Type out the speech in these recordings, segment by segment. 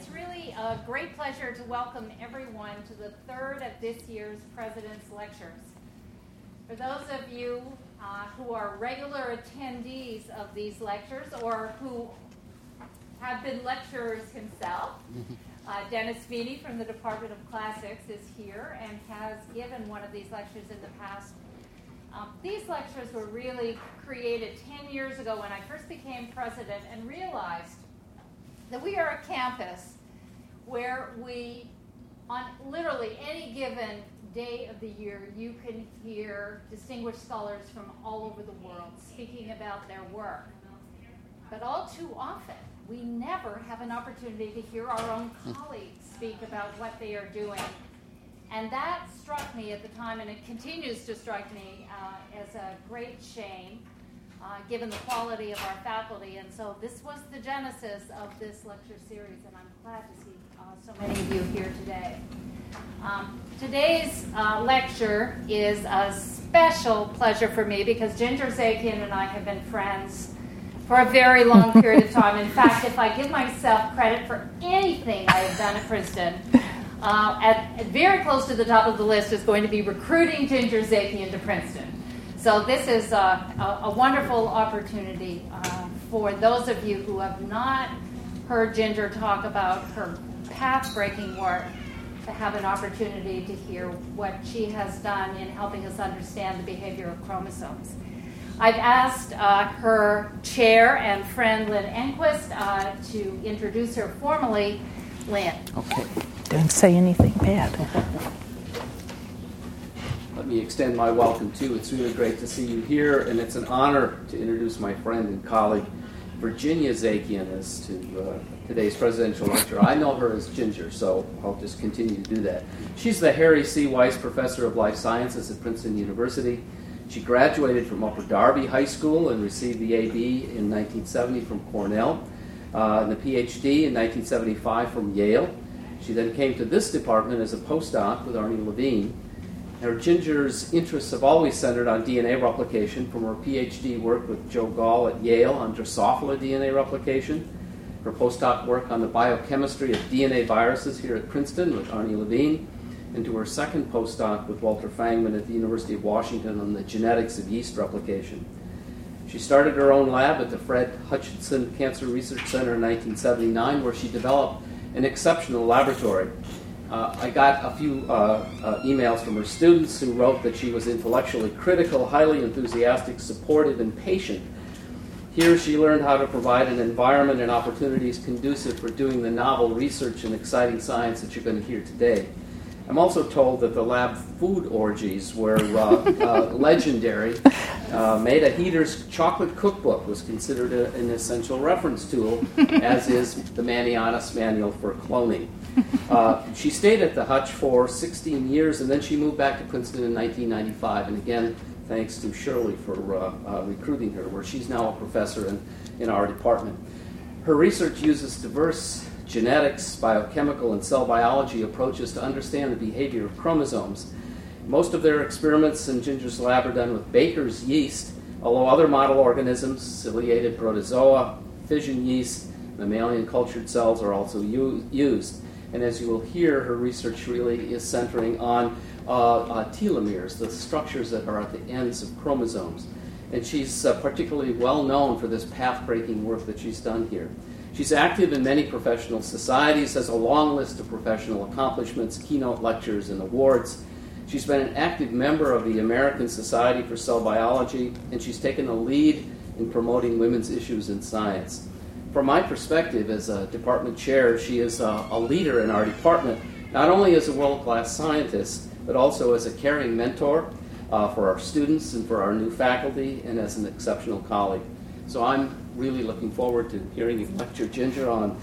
it's really a great pleasure to welcome everyone to the third of this year's President's Lectures. For those of you uh, who are regular attendees of these lectures or who have been lecturers himself, uh, Dennis Feeney from the Department of Classics is here and has given one of these lectures in the past. Um, these lectures were really created 10 years ago when I first became president and realized that we are a campus where we, on literally any given day of the year, you can hear distinguished scholars from all over the world speaking about their work. But all too often, we never have an opportunity to hear our own colleagues speak about what they are doing. And that struck me at the time, and it continues to strike me uh, as a great shame uh, given the quality of our faculty. And so this was the genesis of this lecture series, and I'm glad to see uh, so many of you here today. Um, today's uh, lecture is a special pleasure for me because Ginger Zakian and I have been friends for a very long period of time. In fact, if I give myself credit for anything I have done at Princeton, uh, at, at, very close to the top of the list is going to be recruiting Ginger Zakian to Princeton. So this is a, a, a wonderful opportunity uh, for those of you who have not heard Ginger talk about her path-breaking work to have an opportunity to hear what she has done in helping us understand the behavior of chromosomes. I've asked uh, her chair and friend Lynn Enquist uh, to introduce her formally. Lynn. Okay. Don't say anything bad. Let me extend my welcome too. It's really great to see you here, and it's an honor to introduce my friend and colleague, Virginia Zakian, as to uh, today's presidential lecture. I know her as Ginger, so I'll just continue to do that. She's the Harry C. Weiss Professor of Life Sciences at Princeton University. She graduated from Upper Darby High School and received the AB in 1970 from Cornell, uh, and the PhD in 1975 from Yale. She then came to this department as a postdoc with Arnie Levine her Ginger's interests have always centered on DNA replication from her PhD work with Joe Gall at Yale on Drosophila DNA replication, her postdoc work on the biochemistry of DNA viruses here at Princeton with Arnie Levine, and to her second postdoc with Walter Fangman at the University of Washington on the genetics of yeast replication. She started her own lab at the Fred Hutchinson Cancer Research Center in 1979, where she developed an exceptional laboratory uh, I got a few uh, uh, emails from her students who wrote that she was intellectually critical, highly enthusiastic, supportive, and patient. Here, she learned how to provide an environment and opportunities conducive for doing the novel research and exciting science that you're going to hear today. I'm also told that the lab food orgies were uh, uh, legendary. Uh, Maida Heatter's chocolate cookbook was considered a, an essential reference tool, as is the Maniatis Manual for Cloning. Uh, she stayed at the Hutch for 16 years, and then she moved back to Princeton in 1995. And again, thanks to Shirley for uh, uh, recruiting her, where she's now a professor in, in our department. Her research uses diverse genetics, biochemical, and cell biology approaches to understand the behavior of chromosomes. Most of their experiments in Ginger's lab are done with Baker's yeast, although other model organisms, ciliated protozoa, fission yeast, mammalian cultured cells are also u- used. And as you will hear, her research really is centering on uh, uh, telomeres, the structures that are at the ends of chromosomes. And she's uh, particularly well known for this path breaking work that she's done here. She's active in many professional societies, has a long list of professional accomplishments, keynote lectures, and awards. She's been an active member of the American Society for Cell Biology, and she's taken a lead in promoting women's issues in science. From my perspective as a department chair, she is a, a leader in our department, not only as a world class scientist, but also as a caring mentor uh, for our students and for our new faculty, and as an exceptional colleague. So I'm really looking forward to hearing you lecture Ginger on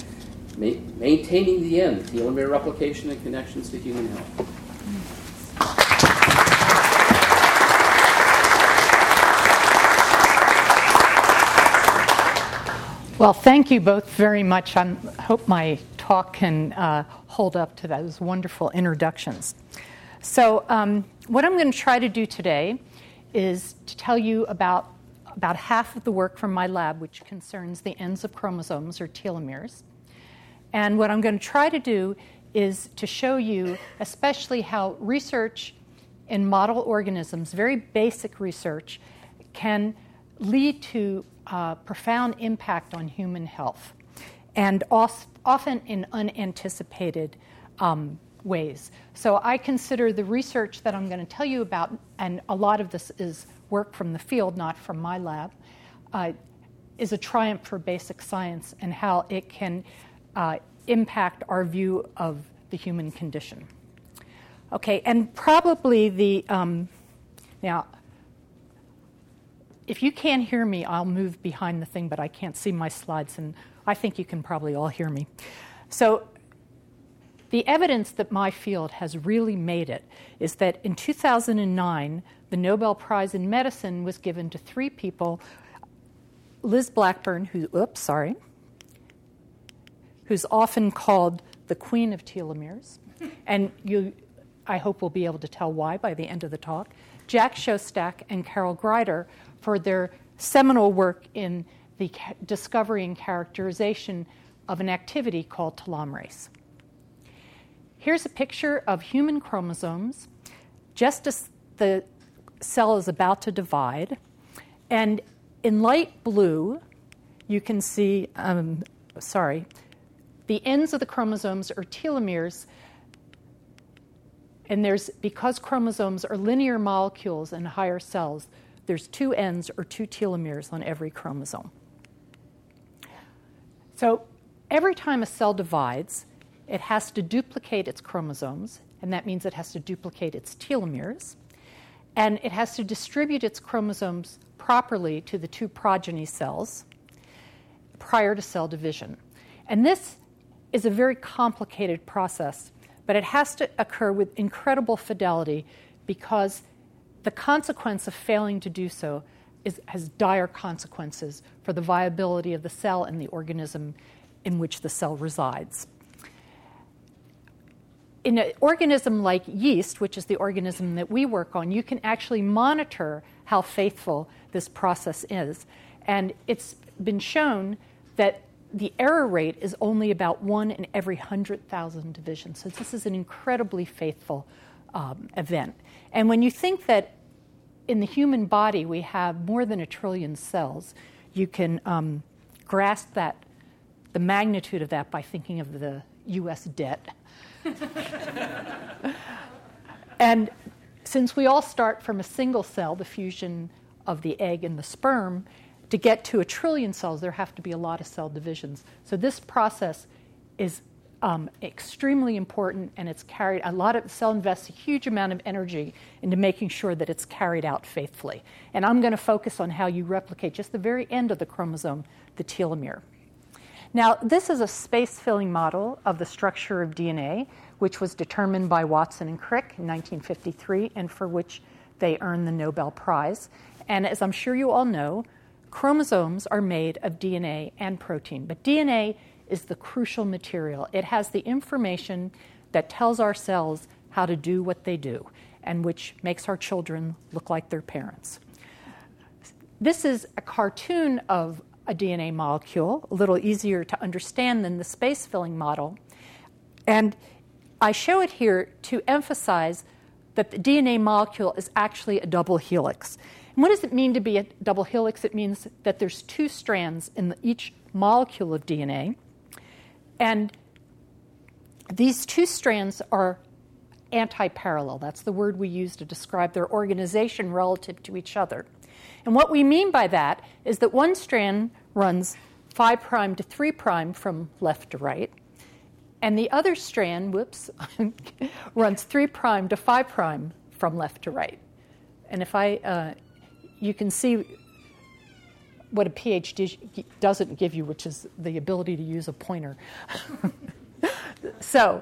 ma- maintaining the end, telomere replication and connections to human health. Well, thank you both very much. I hope my talk can uh, hold up to those wonderful introductions. So, um, what I'm going to try to do today is to tell you about about half of the work from my lab, which concerns the ends of chromosomes or telomeres. And what I'm going to try to do is to show you, especially how research in model organisms, very basic research, can lead to uh, profound impact on human health, and often in unanticipated um, ways. So I consider the research that I'm going to tell you about, and a lot of this is work from the field, not from my lab, uh, is a triumph for basic science and how it can uh, impact our view of the human condition. Okay, and probably the um, now. If you can't hear me, I'll move behind the thing, but I can't see my slides, and I think you can probably all hear me. So, the evidence that my field has really made it is that in 2009, the Nobel Prize in Medicine was given to three people Liz Blackburn, who, oops, sorry, who's often called the queen of telomeres, and you, I hope, we'll be able to tell why by the end of the talk. Jack Szostak and Carol Greider for their seminal work in the discovery and characterization of an activity called telomerase. Here's a picture of human chromosomes just as the cell is about to divide. And in light blue, you can see, um, sorry, the ends of the chromosomes are telomeres. And there's, because chromosomes are linear molecules in higher cells, there's two ends or two telomeres on every chromosome. So every time a cell divides, it has to duplicate its chromosomes, and that means it has to duplicate its telomeres, and it has to distribute its chromosomes properly to the two progeny cells prior to cell division. And this is a very complicated process, but it has to occur with incredible fidelity because the consequence of failing to do so is, has dire consequences for the viability of the cell and the organism in which the cell resides. In an organism like yeast, which is the organism that we work on, you can actually monitor how faithful this process is. And it's been shown that the error rate is only about one in every 100,000 divisions. So this is an incredibly faithful um, event. And when you think that in the human body we have more than a trillion cells, you can um, grasp that, the magnitude of that by thinking of the US debt. and since we all start from a single cell, the fusion of the egg and the sperm, to get to a trillion cells, there have to be a lot of cell divisions. So this process is um, extremely important, and it's carried. A lot of the cell invests a huge amount of energy into making sure that it's carried out faithfully. And I'm going to focus on how you replicate just the very end of the chromosome, the telomere. Now, this is a space filling model of the structure of DNA, which was determined by Watson and Crick in 1953, and for which they earned the Nobel Prize. And as I'm sure you all know, chromosomes are made of DNA and protein, but DNA is the crucial material. It has the information that tells our cells how to do what they do, and which makes our children look like their parents. This is a cartoon of a DNA molecule, a little easier to understand than the space filling model. And I show it here to emphasize that the DNA molecule is actually a double helix. And what does it mean to be a double helix? It means that there's two strands in each molecule of DNA. And these two strands are anti parallel. That's the word we use to describe their organization relative to each other. And what we mean by that is that one strand runs 5 prime to 3 prime from left to right, and the other strand, whoops, runs 3 prime to 5 prime from left to right. And if I, uh, you can see what a PhD doesn't give you, which is the ability to use a pointer. so,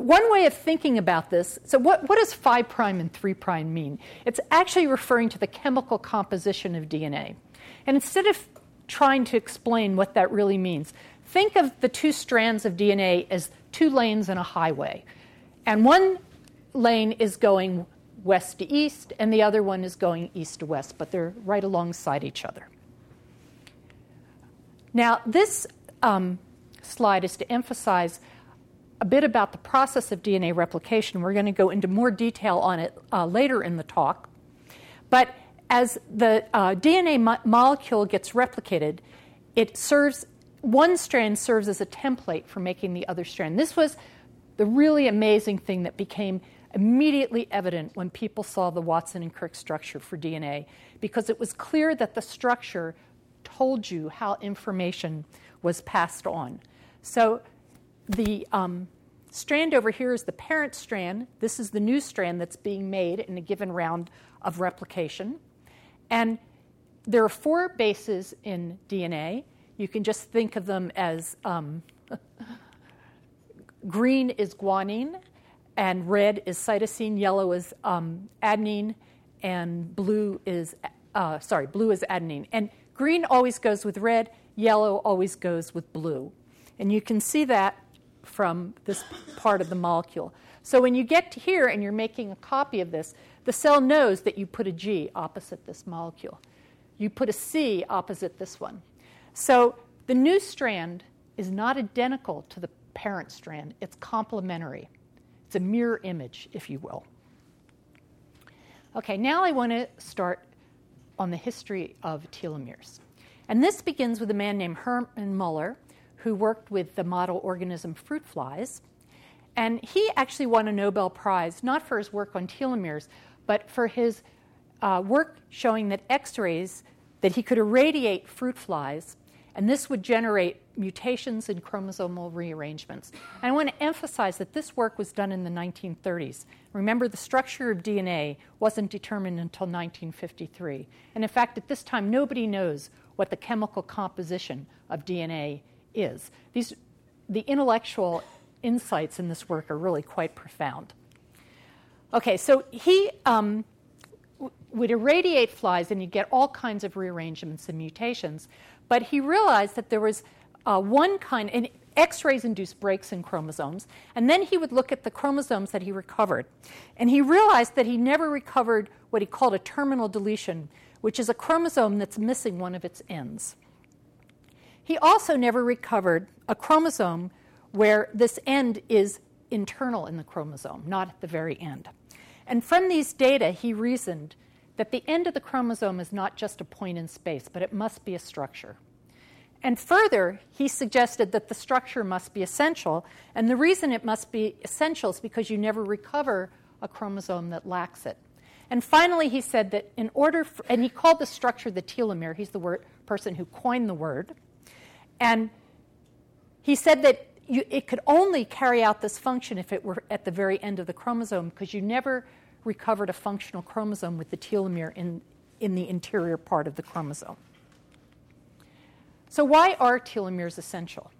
one way of thinking about this so what, what does 5 prime and 3 prime mean? It's actually referring to the chemical composition of dna and instead of trying to explain what that really means think of the two strands of dna as two lanes in a highway. And one lane is going west to east and the other one is going east to west but they're right alongside each other. Now this um, slide is to emphasize a bit about the process of DNA replication. We're going to go into more detail on it uh, later in the talk. But as the uh, DNA mo- molecule gets replicated, it serves one strand serves as a template for making the other strand. This was the really amazing thing that became immediately evident when people saw the Watson and Crick structure for DNA, because it was clear that the structure told you how information was passed on. So the um, strand over here is the parent strand. This is the new strand that's being made in a given round of replication. And there are four bases in DNA. You can just think of them as um, green is guanine, and red is cytosine, yellow is um, adenine, and blue is uh, sorry, blue is adenine. And green always goes with red, yellow always goes with blue. And you can see that from this part of the molecule. So when you get to here and you're making a copy of this, the cell knows that you put a G opposite this molecule. You put a C opposite this one. So the new strand is not identical to the parent strand, it's complementary. It's a mirror image, if you will. Okay, now I want to start on the history of telomeres. And this begins with a man named Hermann Muller, who worked with the model organism fruit flies. And he actually won a Nobel Prize, not for his work on telomeres, but for his uh, work showing that X rays, that he could irradiate fruit flies, and this would generate mutations in chromosomal rearrangements. And I want to emphasize that this work was done in the 1930s. Remember, the structure of DNA wasn't determined until 1953. And in fact, at this time, nobody knows what the chemical composition of DNA is. These, the intellectual insights in this work are really quite profound. Okay, so he um, w- would irradiate flies and you get all kinds of rearrangements and mutations, but he realized that there was uh, one kind, and X rays induce breaks in chromosomes, and then he would look at the chromosomes that he recovered. And he realized that he never recovered what he called a terminal deletion, which is a chromosome that's missing one of its ends. He also never recovered a chromosome where this end is internal in the chromosome, not at the very end. And from these data, he reasoned that the end of the chromosome is not just a point in space, but it must be a structure. And further, he suggested that the structure must be essential. And the reason it must be essential is because you never recover a chromosome that lacks it. And finally, he said that in order, for, and he called the structure the telomere, he's the word, person who coined the word. And he said that you, it could only carry out this function if it were at the very end of the chromosome because you never recovered a functional chromosome with the telomere in, in the interior part of the chromosome. So, why are telomeres essential?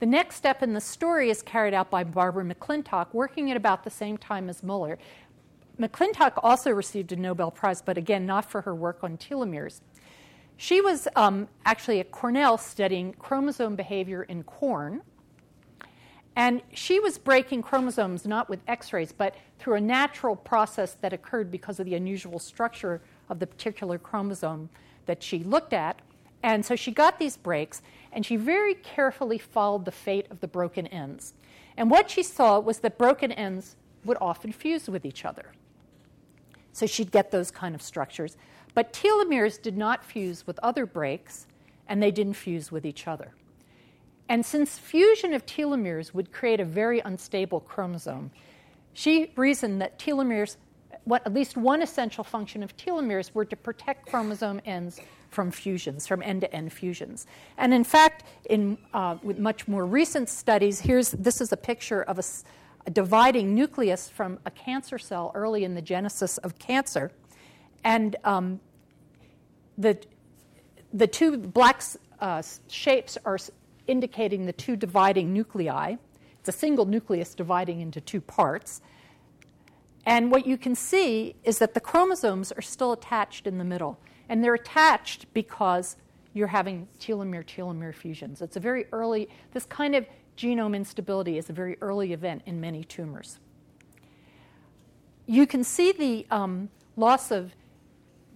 The next step in the story is carried out by Barbara McClintock, working at about the same time as Muller. McClintock also received a Nobel Prize, but again, not for her work on telomeres. She was um, actually at Cornell studying chromosome behavior in corn. And she was breaking chromosomes not with x rays, but through a natural process that occurred because of the unusual structure of the particular chromosome that she looked at. And so she got these breaks, and she very carefully followed the fate of the broken ends. And what she saw was that broken ends would often fuse with each other. So she'd get those kind of structures. But telomeres did not fuse with other breaks, and they didn't fuse with each other. And since fusion of telomeres would create a very unstable chromosome, she reasoned that telomeres, what at least one essential function of telomeres, were to protect chromosome ends from fusions, from end-to-end fusions. And in fact, in uh, with much more recent studies, here's this is a picture of a, a dividing nucleus from a cancer cell early in the genesis of cancer. And um, the, the two black uh, shapes are indicating the two dividing nuclei. It's a single nucleus dividing into two parts. And what you can see is that the chromosomes are still attached in the middle. And they're attached because you're having telomere telomere fusions. It's a very early, this kind of genome instability is a very early event in many tumors. You can see the um, loss of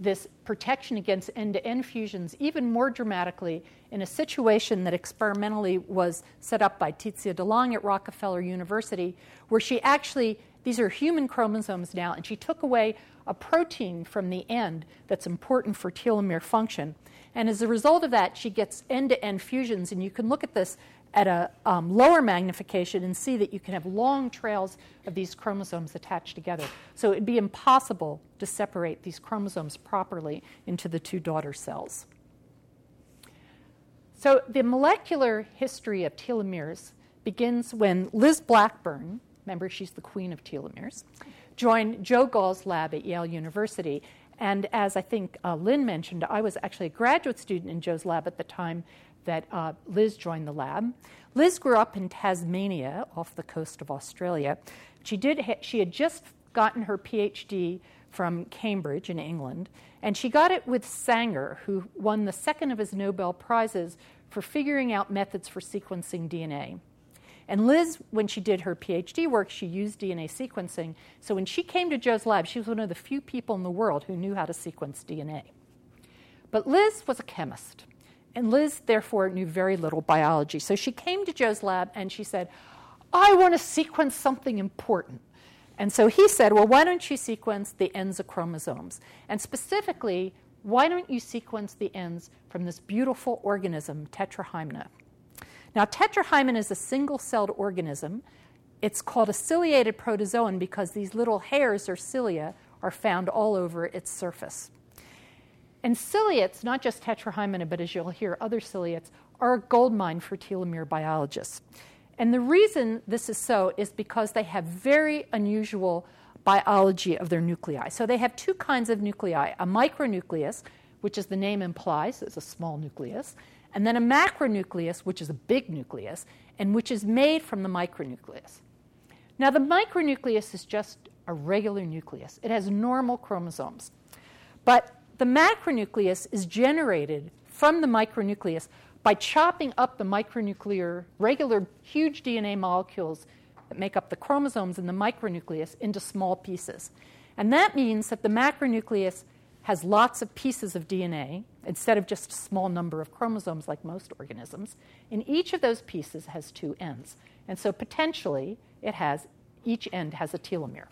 this protection against end to end fusions even more dramatically in a situation that experimentally was set up by Titia de Lange at Rockefeller University, where she actually, these are human chromosomes now, and she took away a protein from the end that's important for telomere function. And as a result of that, she gets end to end fusions, and you can look at this at a um, lower magnification and see that you can have long trails of these chromosomes attached together. So it'd be impossible to separate these chromosomes properly into the two daughter cells. So the molecular history of telomeres begins when Liz Blackburn, remember she's the queen of telomeres, joined Joe Gall's lab at Yale University. And as I think uh, Lynn mentioned, I was actually a graduate student in Joe's lab at the time that uh, Liz joined the lab. Liz grew up in Tasmania, off the coast of Australia. She, did ha- she had just gotten her PhD from Cambridge in England, and she got it with Sanger, who won the second of his Nobel Prizes for figuring out methods for sequencing DNA. And Liz, when she did her PhD work, she used DNA sequencing. So when she came to Joe's lab, she was one of the few people in the world who knew how to sequence DNA. But Liz was a chemist. And Liz, therefore, knew very little biology. So she came to Joe's lab and she said, I want to sequence something important. And so he said, Well, why don't you sequence the ends of chromosomes? And specifically, why don't you sequence the ends from this beautiful organism, Tetrahymena? Now, Tetrahymena is a single celled organism. It's called a ciliated protozoan because these little hairs or cilia are found all over its surface. And ciliates, not just tetrahymena, but as you'll hear, other ciliates, are a goldmine for telomere biologists. And the reason this is so is because they have very unusual biology of their nuclei. So they have two kinds of nuclei a micronucleus, which, as the name implies, is a small nucleus, and then a macronucleus, which is a big nucleus, and which is made from the micronucleus. Now, the micronucleus is just a regular nucleus, it has normal chromosomes. But the macronucleus is generated from the micronucleus by chopping up the micronuclear, regular huge DNA molecules that make up the chromosomes in the micronucleus into small pieces. And that means that the macronucleus has lots of pieces of DNA instead of just a small number of chromosomes like most organisms. And each of those pieces has two ends. And so potentially it has, each end has a telomere.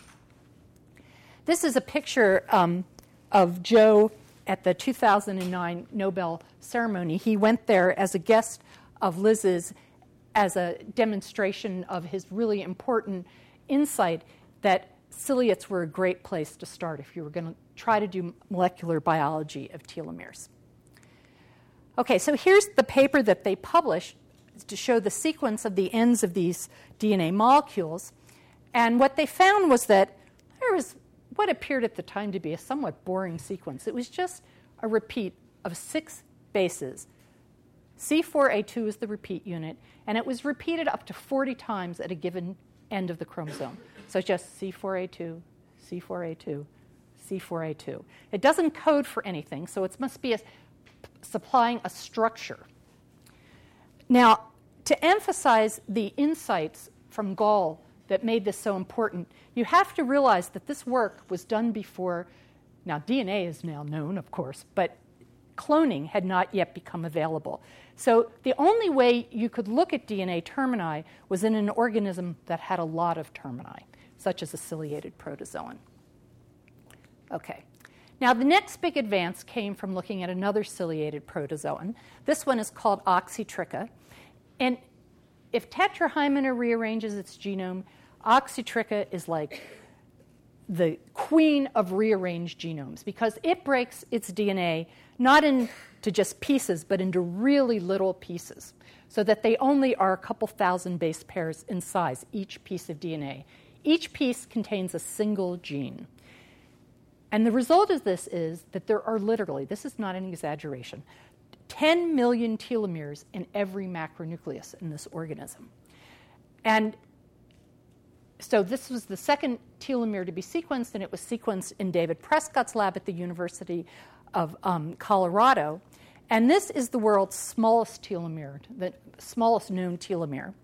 This is a picture um, of Joe at the 2009 Nobel ceremony. He went there as a guest of Liz's as a demonstration of his really important insight that ciliates were a great place to start if you were going to try to do molecular biology of telomeres. Okay, so here's the paper that they published to show the sequence of the ends of these DNA molecules. And what they found was that there was what appeared at the time to be a somewhat boring sequence. It was just a repeat of six bases. C4A2 is the repeat unit, and it was repeated up to 40 times at a given end of the chromosome. So just C4A2, C4A2, C4A2. It doesn't code for anything, so it must be a, supplying a structure. Now, to emphasize the insights from Gall that made this so important, you have to realize that this work was done before. Now, DNA is now known, of course, but cloning had not yet become available. So, the only way you could look at DNA termini was in an organism that had a lot of termini, such as a ciliated protozoan. Okay. Now, the next big advance came from looking at another ciliated protozoan. This one is called Oxytricha. And if Tetrahymena rearranges its genome, Oxytricha is like the queen of rearranged genomes because it breaks its DNA not into just pieces, but into really little pieces, so that they only are a couple thousand base pairs in size, each piece of DNA. Each piece contains a single gene. And the result of this is that there are literally, this is not an exaggeration, 10 million telomeres in every macronucleus in this organism. And so this was the second telomere to be sequenced, and it was sequenced in David Prescott's lab at the University of um, Colorado. And this is the world's smallest telomere, the smallest known telomere.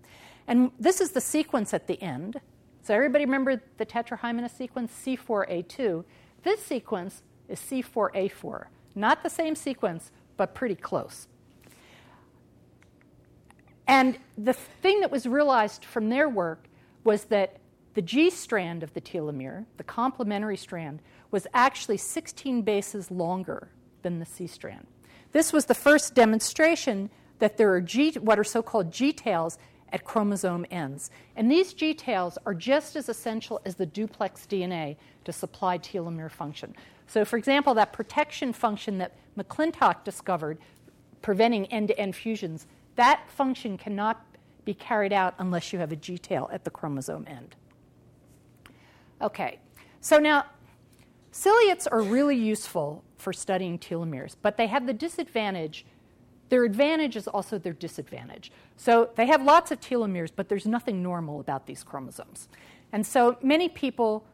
And this is the sequence at the end. So everybody remember the tetrahymena sequence, C4A2. This sequence is C4A4. Not the same sequence, but pretty close. And the thing that was realized from their work was that the G strand of the telomere, the complementary strand, was actually 16 bases longer than the C strand. This was the first demonstration that there are G, what are so called G tails at chromosome ends. And these G tails are just as essential as the duplex DNA to supply telomere function. So, for example, that protection function that McClintock discovered, preventing end to end fusions, that function cannot be carried out unless you have a G tail at the chromosome end. Okay, so now ciliates are really useful for studying telomeres, but they have the disadvantage. Their advantage is also their disadvantage. So they have lots of telomeres, but there's nothing normal about these chromosomes. And so many people,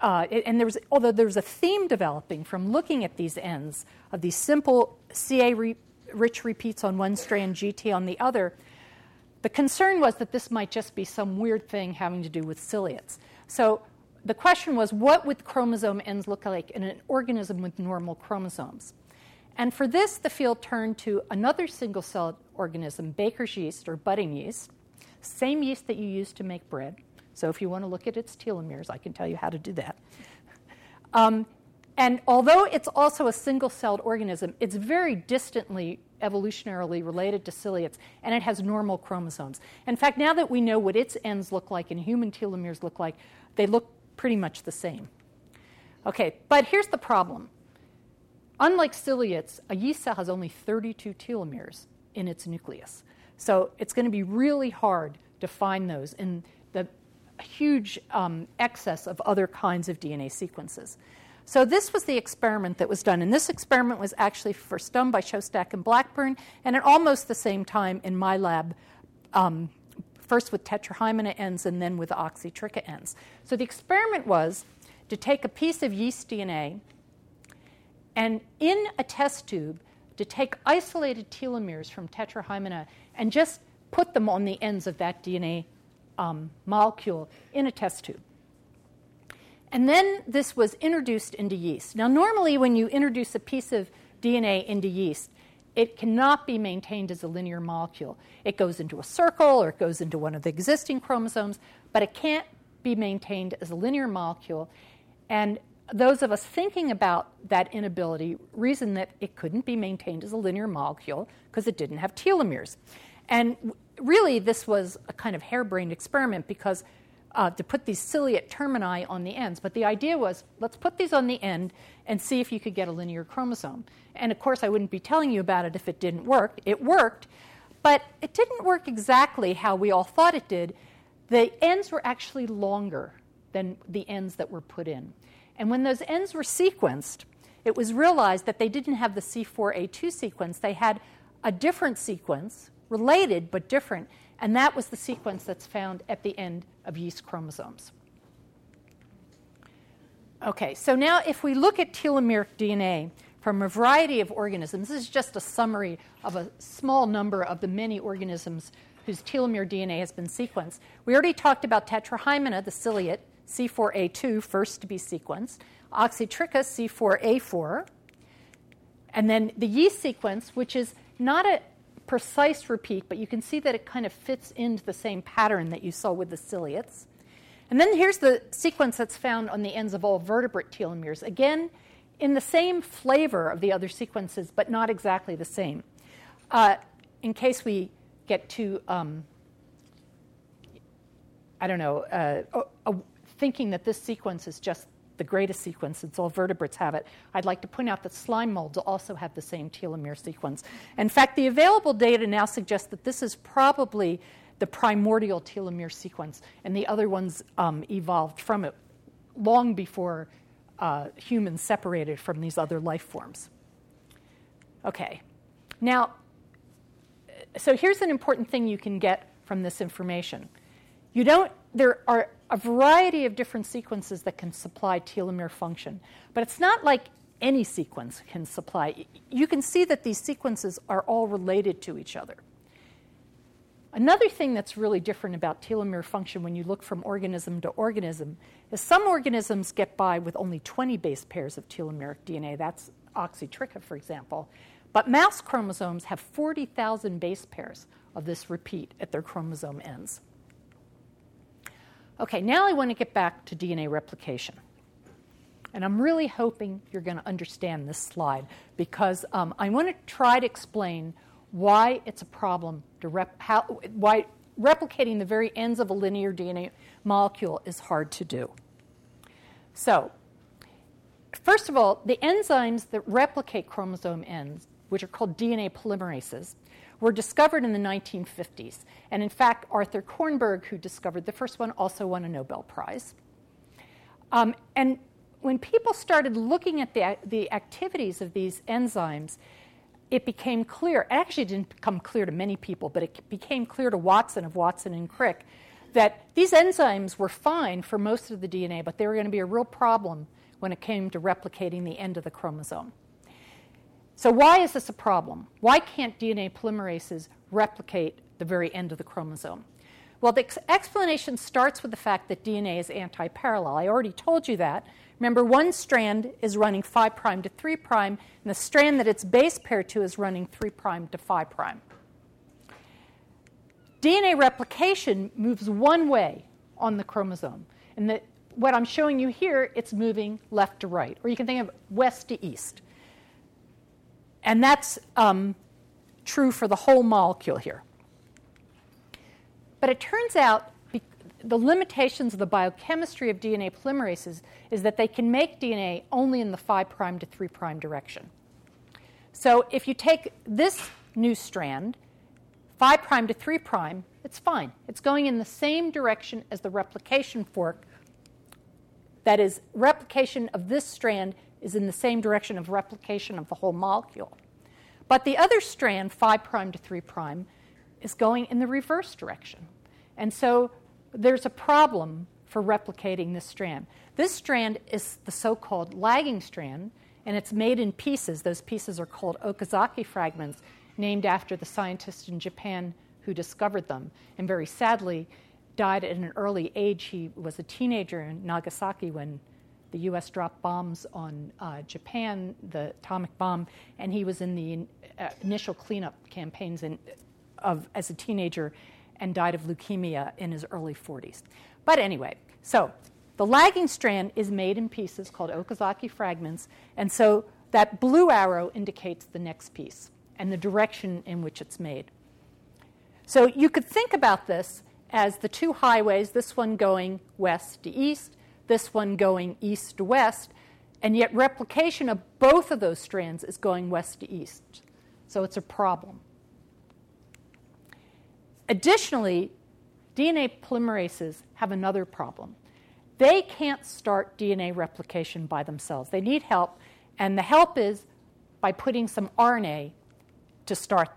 uh, and there was, although there was a theme developing from looking at these ends of these simple CA re- rich repeats on one strand, GT on the other, the concern was that this might just be some weird thing having to do with ciliates. So the question was what would chromosome ends look like in an organism with normal chromosomes? And for this, the field turned to another single celled organism, Baker's yeast or budding yeast, same yeast that you use to make bread. So if you want to look at its telomeres, I can tell you how to do that. Um, and although it's also a single celled organism, it's very distantly evolutionarily related to ciliates, and it has normal chromosomes. In fact, now that we know what its ends look like and human telomeres look like, they look pretty much the same. Okay, but here's the problem. Unlike ciliates, a yeast cell has only 32 telomeres in its nucleus. So it's going to be really hard to find those in the huge um, excess of other kinds of DNA sequences. So this was the experiment that was done, and this experiment was actually first done by Szostak and Blackburn, and at almost the same time in my lab, um, first with tetrahymena ends and then with oxytricha ends. So the experiment was to take a piece of yeast DNA and in a test tube to take isolated telomeres from tetrahymena and just put them on the ends of that DNA um, molecule in a test tube. And then this was introduced into yeast. Now, normally, when you introduce a piece of DNA into yeast, it cannot be maintained as a linear molecule. It goes into a circle or it goes into one of the existing chromosomes, but it can't be maintained as a linear molecule. And those of us thinking about that inability reason that it couldn't be maintained as a linear molecule because it didn't have telomeres. And really, this was a kind of harebrained experiment because uh, to put these ciliate termini on the ends. But the idea was let's put these on the end and see if you could get a linear chromosome. And of course, I wouldn't be telling you about it if it didn't work. It worked, but it didn't work exactly how we all thought it did. The ends were actually longer than the ends that were put in. And when those ends were sequenced, it was realized that they didn't have the C4A2 sequence, they had a different sequence, related but different, and that was the sequence that's found at the end of yeast chromosomes. Okay, so now if we look at telomeric DNA from a variety of organisms, this is just a summary of a small number of the many organisms whose telomere DNA has been sequenced. We already talked about tetrahymena, the ciliate, C4A2, first to be sequenced, oxytricha, C4A4, and then the yeast sequence, which is not a precise repeat, but you can see that it kind of fits into the same pattern that you saw with the ciliates. And then here's the sequence that's found on the ends of all vertebrate telomeres. Again, in the same flavor of the other sequences, but not exactly the same. Uh, in case we get to, um, I don't know, uh, uh thinking that this sequence is just the greatest sequence since all vertebrates have it. I'd like to point out that slime molds also have the same telomere sequence. In fact, the available data now suggests that this is probably the primordial telomere sequence, and the other ones um, evolved from it long before uh, humans separated from these other life forms. Okay, now, so here's an important thing you can get from this information. You don't, there are a variety of different sequences that can supply telomere function. But it's not like any sequence can supply. You can see that these sequences are all related to each other. Another thing that's really different about telomere function when you look from organism to organism is some organisms get by with only 20 base pairs of telomeric DNA. That's Oxytricha, for example. But mouse chromosomes have 40,000 base pairs of this repeat at their chromosome ends. Okay, now I want to get back to DNA replication. And I'm really hoping you're going to understand this slide because um, I want to try to explain why it's a problem to rep- how, why replicating the very ends of a linear DNA molecule is hard to do. So, first of all, the enzymes that replicate chromosome ends, which are called DNA polymerases, were discovered in the 1950s. And in fact, Arthur Kornberg, who discovered the first one, also won a Nobel Prize. Um, and when people started looking at the, the activities of these enzymes, it became clear, it actually didn't become clear to many people, but it became clear to Watson of Watson and Crick that these enzymes were fine for most of the DNA, but they were going to be a real problem when it came to replicating the end of the chromosome. So, why is this a problem? Why can't DNA polymerases replicate the very end of the chromosome? Well, the ex- explanation starts with the fact that DNA is anti parallel. I already told you that Remember, one strand is running 5' to 3', and the strand that it's base paired to is running 3' to 5'. DNA replication moves one way on the chromosome. And the, what I'm showing you here, it's moving left to right, or you can think of west to east. And that's um, true for the whole molecule here. But it turns out the limitations of the biochemistry of DNA polymerases is that they can make DNA only in the 5' to 3' direction. So if you take this new strand, 5' to 3', it's fine. It's going in the same direction as the replication fork. That is, replication of this strand is in the same direction of replication of the whole molecule. But the other strand, 5' to 3', is going in the reverse direction. And so there's a problem for replicating this strand. This strand is the so called lagging strand, and it's made in pieces. Those pieces are called Okazaki fragments, named after the scientist in Japan who discovered them. And very sadly, died at an early age. He was a teenager in Nagasaki when the U.S. dropped bombs on uh, Japan, the atomic bomb, and he was in the uh, initial cleanup campaigns in, of, as a teenager and died of leukemia in his early 40s. But anyway, so the lagging strand is made in pieces called Okazaki fragments, and so that blue arrow indicates the next piece and the direction in which it's made. So you could think about this as the two highways, this one going west to east, this one going east to west, and yet replication of both of those strands is going west to east. So it's a problem. Additionally, DNA polymerases have another problem. They can't start DNA replication by themselves. They need help, and the help is by putting some RNA to start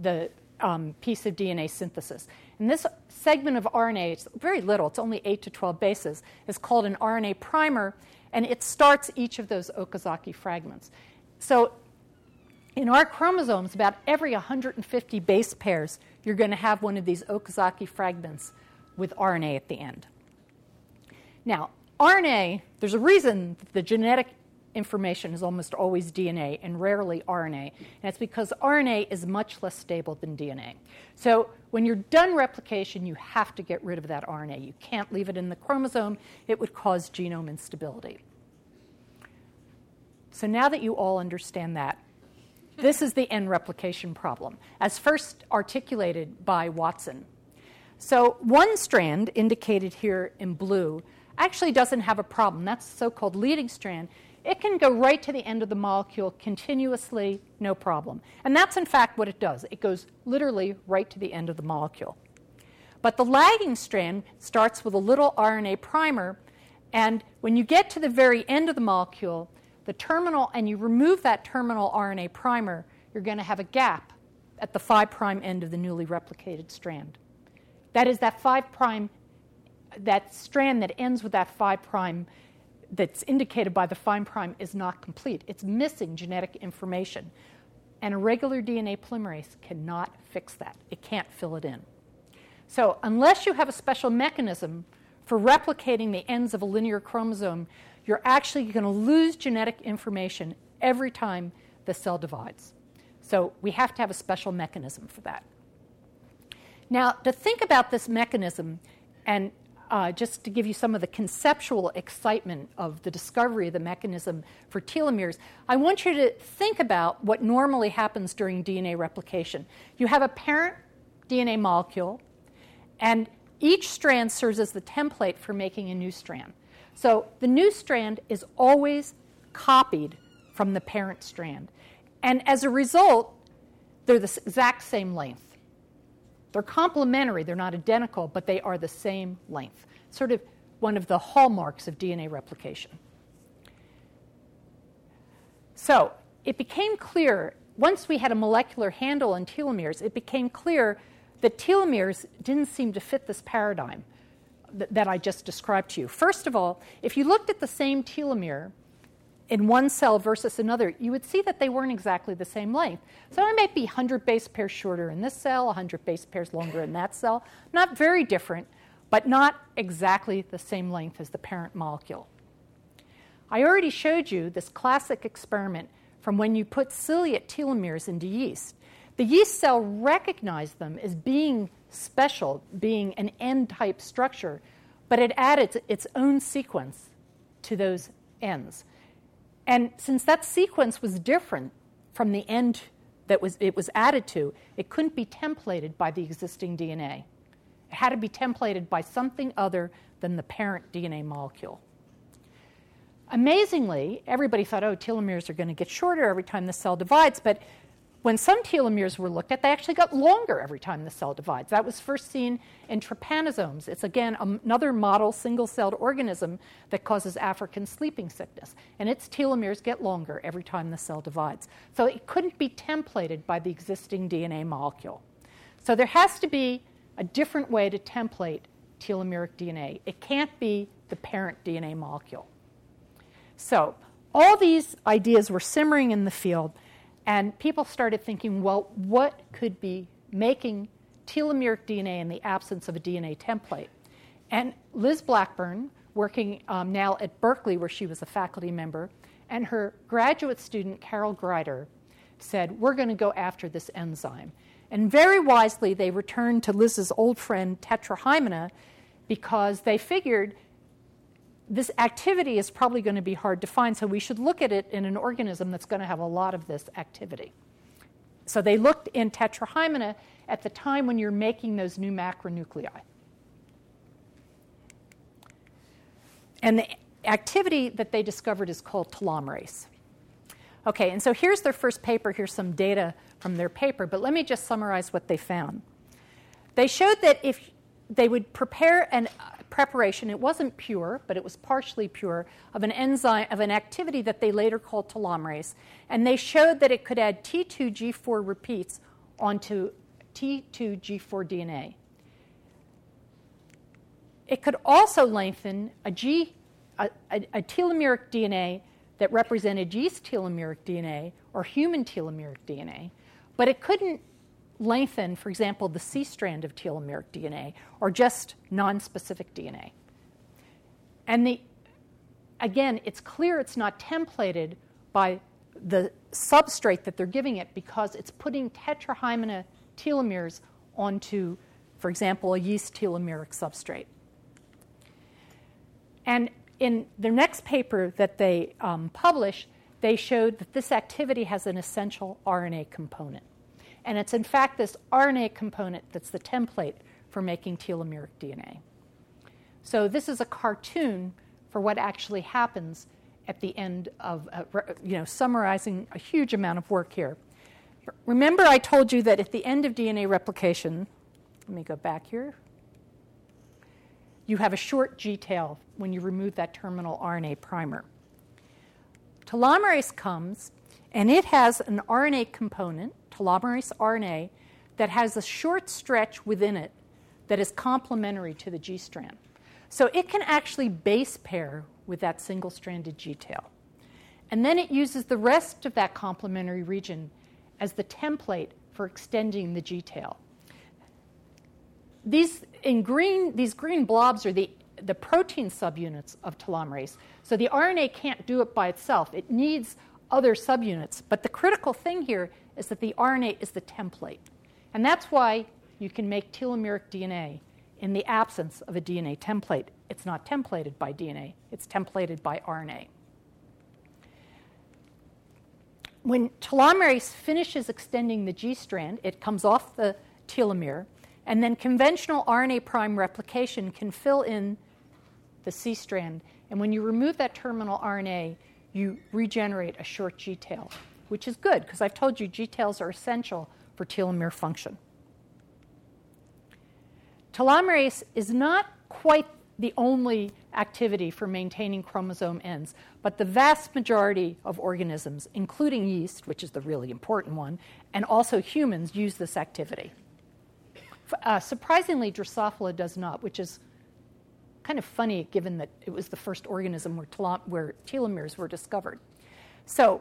the um, piece of DNA synthesis. And this segment of RNA, it's very little, it's only 8 to 12 bases, is called an RNA primer, and it starts each of those Okazaki fragments. So in our chromosomes, about every 150 base pairs, you're going to have one of these Okazaki fragments with RNA at the end. Now, RNA, there's a reason the genetic information is almost always DNA and rarely RNA, and it's because RNA is much less stable than DNA. So when you're done replication, you have to get rid of that RNA. You can't leave it in the chromosome, it would cause genome instability. So now that you all understand that, this is the end replication problem, as first articulated by Watson. So, one strand, indicated here in blue, actually doesn't have a problem. That's the so called leading strand. It can go right to the end of the molecule continuously, no problem. And that's in fact what it does. It goes literally right to the end of the molecule. But the lagging strand starts with a little RNA primer, and when you get to the very end of the molecule, the terminal, and you remove that terminal RNA primer, you're going to have a gap at the 5' end of the newly replicated strand. That is, that 5' that strand that ends with that 5' that's indicated by the 5 prime is not complete. It's missing genetic information. And a regular DNA polymerase cannot fix that, it can't fill it in. So, unless you have a special mechanism for replicating the ends of a linear chromosome, you're actually going to lose genetic information every time the cell divides. So, we have to have a special mechanism for that. Now, to think about this mechanism, and uh, just to give you some of the conceptual excitement of the discovery of the mechanism for telomeres, I want you to think about what normally happens during DNA replication. You have a parent DNA molecule, and each strand serves as the template for making a new strand. So the new strand is always copied from the parent strand. And as a result, they're the exact same length. They're complementary, they're not identical, but they are the same length. Sort of one of the hallmarks of DNA replication. So it became clear, once we had a molecular handle on telomeres, it became clear that telomeres didn't seem to fit this paradigm that, that I just described to you. First of all, if you looked at the same telomere in one cell versus another, you would see that they weren't exactly the same length. So it might be 100 base pairs shorter in this cell, 100 base pairs longer in that cell. Not very different, but not exactly the same length as the parent molecule. I already showed you this classic experiment from when you put ciliate telomeres into yeast. The yeast cell recognized them as being special, being an end type structure, but it added its own sequence to those ends. And since that sequence was different from the end that was, it was added to, it couldn't be templated by the existing DNA. It had to be templated by something other than the parent DNA molecule. Amazingly, everybody thought, oh, telomeres are going to get shorter every time the cell divides, but when some telomeres were looked at, they actually got longer every time the cell divides. That was first seen in trypanosomes. It's again another model single celled organism that causes African sleeping sickness. And its telomeres get longer every time the cell divides. So it couldn't be templated by the existing DNA molecule. So there has to be a different way to template telomeric DNA. It can't be the parent DNA molecule. So all these ideas were simmering in the field. And people started thinking, well, what could be making telomeric DNA in the absence of a DNA template? And Liz Blackburn, working um, now at Berkeley, where she was a faculty member, and her graduate student, Carol Greider, said, We're going to go after this enzyme. And very wisely, they returned to Liz's old friend, tetrahymena, because they figured this activity is probably going to be hard to find, so we should look at it in an organism that's going to have a lot of this activity. So they looked in tetrahymena at the time when you're making those new macronuclei. And the activity that they discovered is called telomerase. Okay, and so here's their first paper. Here's some data from their paper, but let me just summarize what they found. They showed that if they would prepare an preparation. It wasn't pure, but it was partially pure of an enzyme of an activity that they later called telomerase, and they showed that it could add T2G4 repeats onto T2G4 DNA. It could also lengthen a G, a, a, a telomeric DNA that represented yeast telomeric DNA or human telomeric DNA, but it couldn't lengthen, for example, the C strand of telomeric DNA or just nonspecific DNA. And the, again, it's clear it's not templated by the substrate that they're giving it because it's putting tetrahymena telomeres onto, for example, a yeast telomeric substrate. And in the next paper that they um, published, they showed that this activity has an essential RNA component. And it's in fact this RNA component that's the template for making telomeric DNA. So this is a cartoon for what actually happens at the end of, uh, you know, summarizing a huge amount of work here. Remember, I told you that at the end of DNA replication, let me go back here, you have a short G tail when you remove that terminal RNA primer. Telomerase comes, and it has an RNA component telomerase RNA that has a short stretch within it that is complementary to the G strand. So it can actually base pair with that single stranded G tail. And then it uses the rest of that complementary region as the template for extending the G tail. these in green, these green blobs are the, the protein subunits of telomerase. So the RNA can't do it by itself. It needs other subunits. But the critical thing here is that the RNA is the template. And that's why you can make telomeric DNA in the absence of a DNA template. It's not templated by DNA, it's templated by RNA. When telomerase finishes extending the G strand, it comes off the telomere, and then conventional RNA prime replication can fill in the C strand. And when you remove that terminal RNA, you regenerate a short G tail, which is good because I've told you G tails are essential for telomere function. Telomerase is not quite the only activity for maintaining chromosome ends, but the vast majority of organisms, including yeast, which is the really important one, and also humans, use this activity. Uh, surprisingly, Drosophila does not, which is kind of funny given that it was the first organism where, telom- where telomeres were discovered. So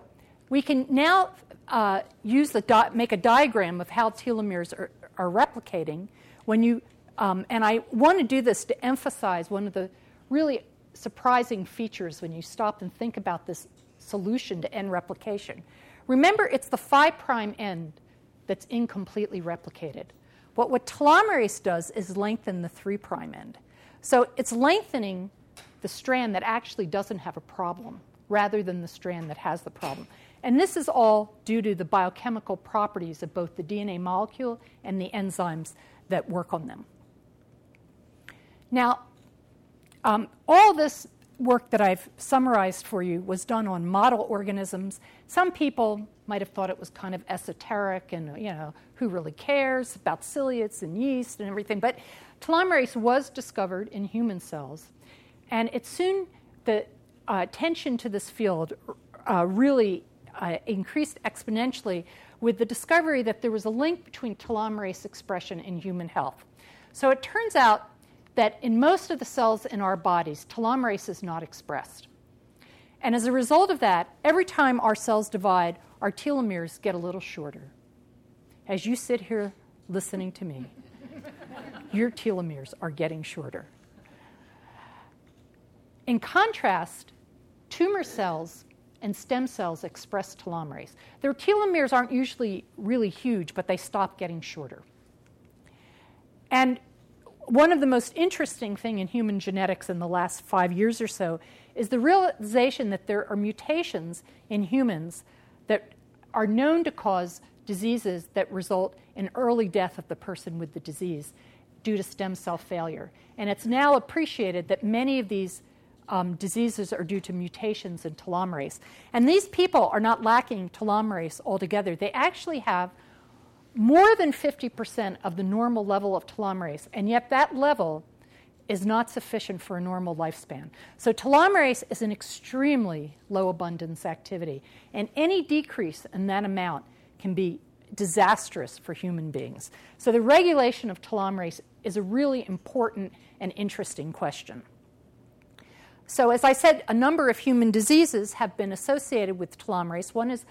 we can now uh, use the make a diagram of how telomeres are, are replicating when you um, and I want to do this to emphasize one of the really surprising features when you stop and think about this solution to end replication. Remember, it's the 5' end that's incompletely replicated. What telomerase does is lengthen the 3' end. So it's lengthening the strand that actually doesn't have a problem rather than the strand that has the problem. And this is all due to the biochemical properties of both the DNA molecule and the enzymes that work on them. Now, um, all this work that I've summarized for you was done on model organisms. Some people might have thought it was kind of esoteric and, you know, who really cares about ciliates and yeast and everything. But telomerase was discovered in human cells. And it soon, the uh, attention to this field uh, really uh, increased exponentially with the discovery that there was a link between telomerase expression and human health. So it turns out that in most of the cells in our bodies, telomerase is not expressed. And as a result of that, every time our cells divide, our telomeres get a little shorter. As you sit here listening to me, your telomeres are getting shorter. In contrast, tumor cells and stem cells express telomerase. Their telomeres aren't usually really huge, but they stop getting shorter. And one of the most interesting thing in human genetics in the last five years or so is the realization that there are mutations in humans that are known to cause diseases that result in early death of the person with the disease due to stem cell failure. And it's now appreciated that many of these um, diseases are due to mutations in telomerase. And these people are not lacking telomerase altogether. They actually have more than 50% of the normal level of telomerase, and yet that level is not sufficient for a normal lifespan. So, telomerase is an extremely low abundance activity, and any decrease in that amount can be disastrous for human beings. So, the regulation of telomerase is a really important and interesting question. So, as I said, a number of human diseases have been associated with telomerase. One is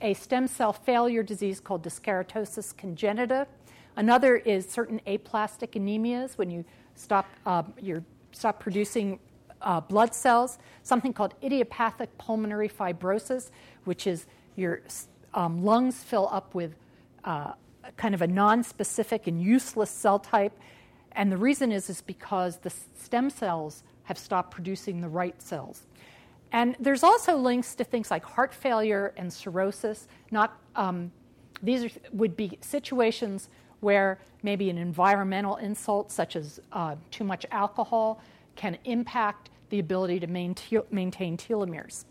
a, stem cell failure disease called dyskeratosis congenita. Another is certain aplastic anemias when you stop, uh, you stop producing uh, blood cells. Something called idiopathic pulmonary fibrosis, which is your um, lungs fill up with uh, kind of a non-specific and useless cell type. And the reason is, is because the stem cells have stopped producing the right cells. And there's also links to things like heart failure and cirrhosis. Not, um, these are, would be situations where maybe an environmental insult, such as uh, too much alcohol, can impact the ability to maintain telomeres.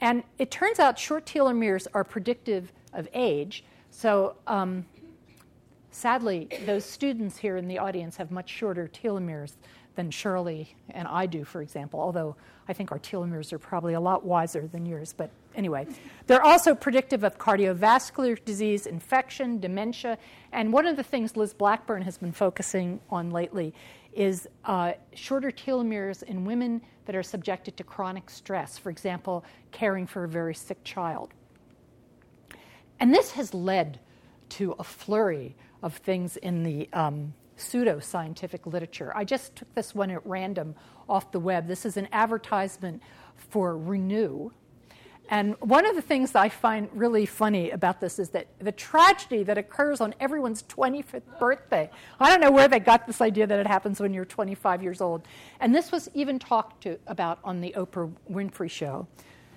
And it turns out short telomeres are predictive of age. So, um, sadly, those students here in the audience have much shorter telomeres than Shirley and I do, for example, although I think our telomeres are probably a lot wiser than yours. But anyway, they're also predictive of cardiovascular disease, infection, dementia. And one of the things Liz Blackburn has been focusing on lately is uh, shorter telomeres in women that are subjected to chronic stress, for example, caring for a very sick child. And this has led to a flurry of things in the um, pseudo-scientific literature. I just took this one at random off the web. This is an advertisement for Renew, and one of the things I find really funny about this is that the tragedy that occurs on everyone's 25th birthday. I don't know where they got this idea that it happens when you're 25 years old. And this was even talked to about on the Oprah Winfrey Show.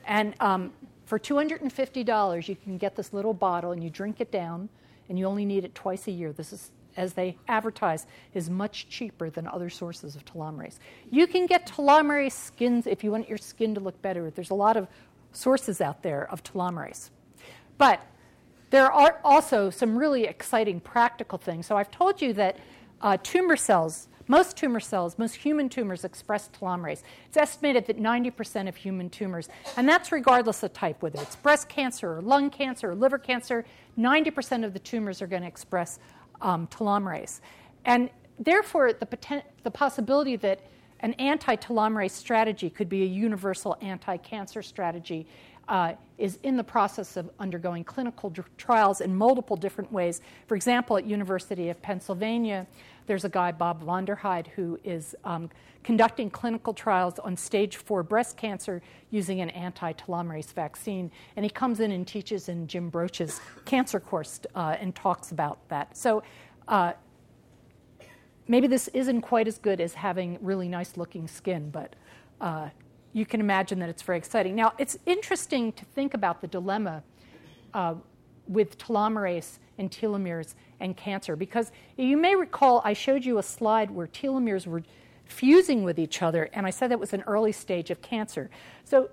And um, for $250, you can get this little bottle and you drink it down, and you only need it twice a year. This is as they advertise, is much cheaper than other sources of telomerase. You can get telomerase skins if you want your skin to look better. There's a lot of sources out there of telomerase. But there are also some really exciting practical things. So I've told you that uh, tumor cells, most tumor cells, most human tumors express telomerase. It's estimated that 90% of human tumors, and that's regardless of type, whether it's breast cancer or lung cancer or liver cancer, 90% of the tumors are going to express um, telomerase. And therefore, the, poten- the possibility that an anti telomerase strategy could be a universal anti cancer strategy. Uh, is in the process of undergoing clinical trials in multiple different ways. For example, at University of Pennsylvania, there's a guy, Bob Vonderheide, who is um, conducting clinical trials on stage four breast cancer using an anti-telomerase vaccine. And he comes in and teaches in Jim Broach's cancer course uh, and talks about that. So uh, maybe this isn't quite as good as having really nice looking skin, but uh, you can imagine that it's very exciting. Now, it's interesting to think about the dilemma uh, with telomerase and telomeres and cancer because you may recall I showed you a slide where telomeres were fusing with each other, and I said that was an early stage of cancer. So,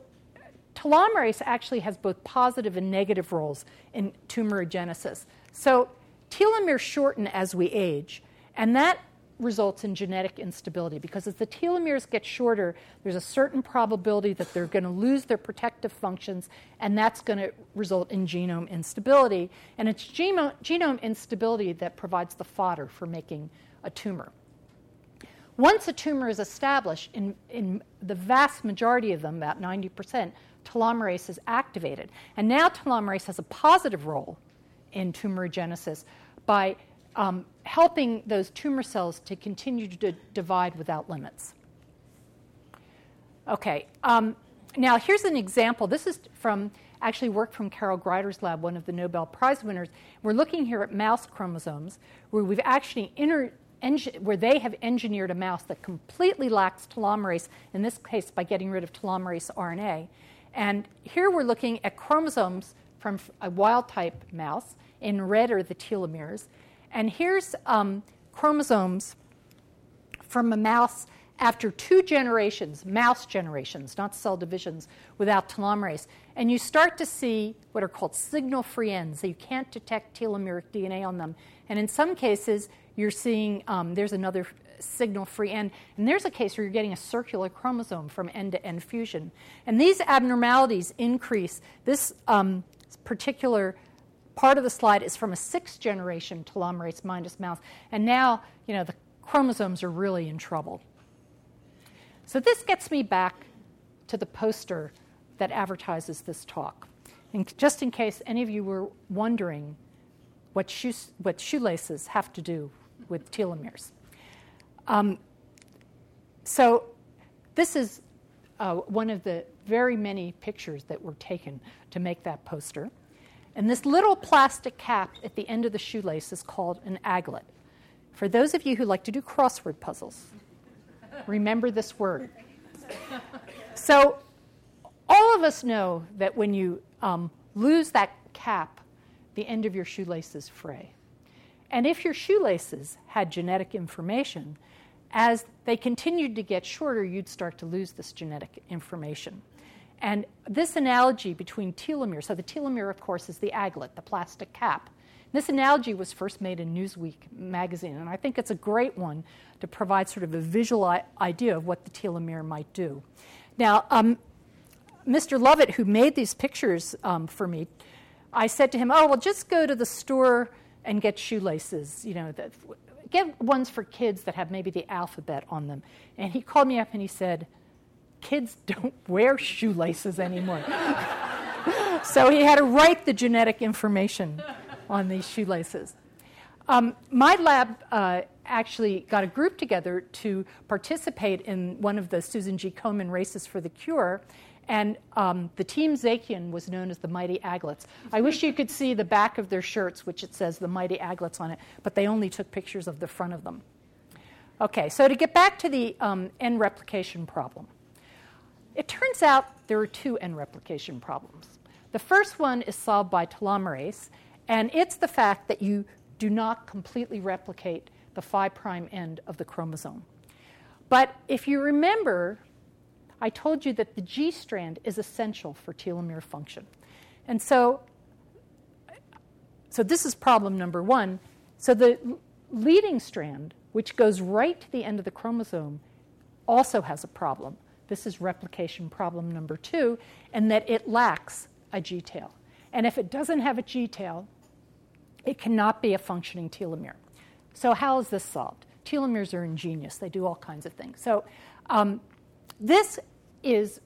telomerase actually has both positive and negative roles in tumorigenesis. So, telomeres shorten as we age, and that results in genetic instability because as the telomeres get shorter, there's a certain probability that they're going to lose their protective functions, and that's going to result in genome instability. And it's genome, genome instability that provides the fodder for making a tumor. Once a tumor is established, in, in the vast majority of them, about 90%, telomerase is activated. And now telomerase has a positive role in tumorigenesis by um, helping those tumor cells to continue to divide without limits. Okay, um, now here's an example. This is from actually work from Carol Greider's lab, one of the Nobel Prize winners. We're looking here at mouse chromosomes, where we've actually inter- where they have engineered a mouse that completely lacks telomerase, in this case by getting rid of telomerase RNA. And here we're looking at chromosomes from a wild type mouse. In red are the telomeres. And here's um, chromosomes from a mouse after two generations, mouse generations, not cell divisions, without telomerase. And you start to see what are called signal free ends. So you can't detect telomeric DNA on them. And in some cases, you're seeing um, there's another signal free end. And there's a case where you're getting a circular chromosome from end to end fusion. And these abnormalities increase. This um, particular part of the slide is from a sixth generation telomerase minus mouse. And now, you know, the chromosomes are really in trouble. So this gets me back to the poster that advertises this talk. And just in case any of you were wondering what, shoes, what shoelaces have to do with telomeres. Um, so this is uh, one of the very many pictures that were taken to make that poster. And this little plastic cap at the end of the shoelace is called an aglet. For those of you who like to do crossword puzzles, remember this word. So, all of us know that when you um, lose that cap, the end of your shoelaces fray. And if your shoelaces had genetic information, as they continued to get shorter, you'd start to lose this genetic information. And this analogy between telomeres, so the telomere, of course, is the aglet, the plastic cap. This analogy was first made in Newsweek magazine, and I think it's a great one to provide sort of a visual idea of what the telomere might do. Now, um, Mr. Lovett, who made these pictures um, for me, I said to him, "Oh, well, just go to the store and get shoelaces. You know, the, get ones for kids that have maybe the alphabet on them." And he called me up and he said, kids don't wear shoelaces anymore. so he had to write the genetic information on these shoelaces. um, my lab uh, actually got a group together to participate in one of the Susan G. Komen races for the cure. And um, the team Zakian was known as the Mighty Aglets. I wish you could see the back of their shirts, which it says the Mighty Aglets on it, but they only took pictures of the front of them. Okay, so to get back to the um, end replication problem, it turns out there are two end replication problems. The first one is solved by telomerase, and it's the fact that you do not completely replicate the 5' end of the chromosome. But if you remember, I told you that the G strand is essential for telomere function. And so, so this is problem number one. So the leading strand, which goes right to the end of the chromosome, also has a problem. This is replication problem number two, and that it lacks a G tail. And if it doesn't have a G tail, it cannot be a functioning telomere. So, how is this solved? Telomeres are ingenious, they do all kinds of things. So, um, this is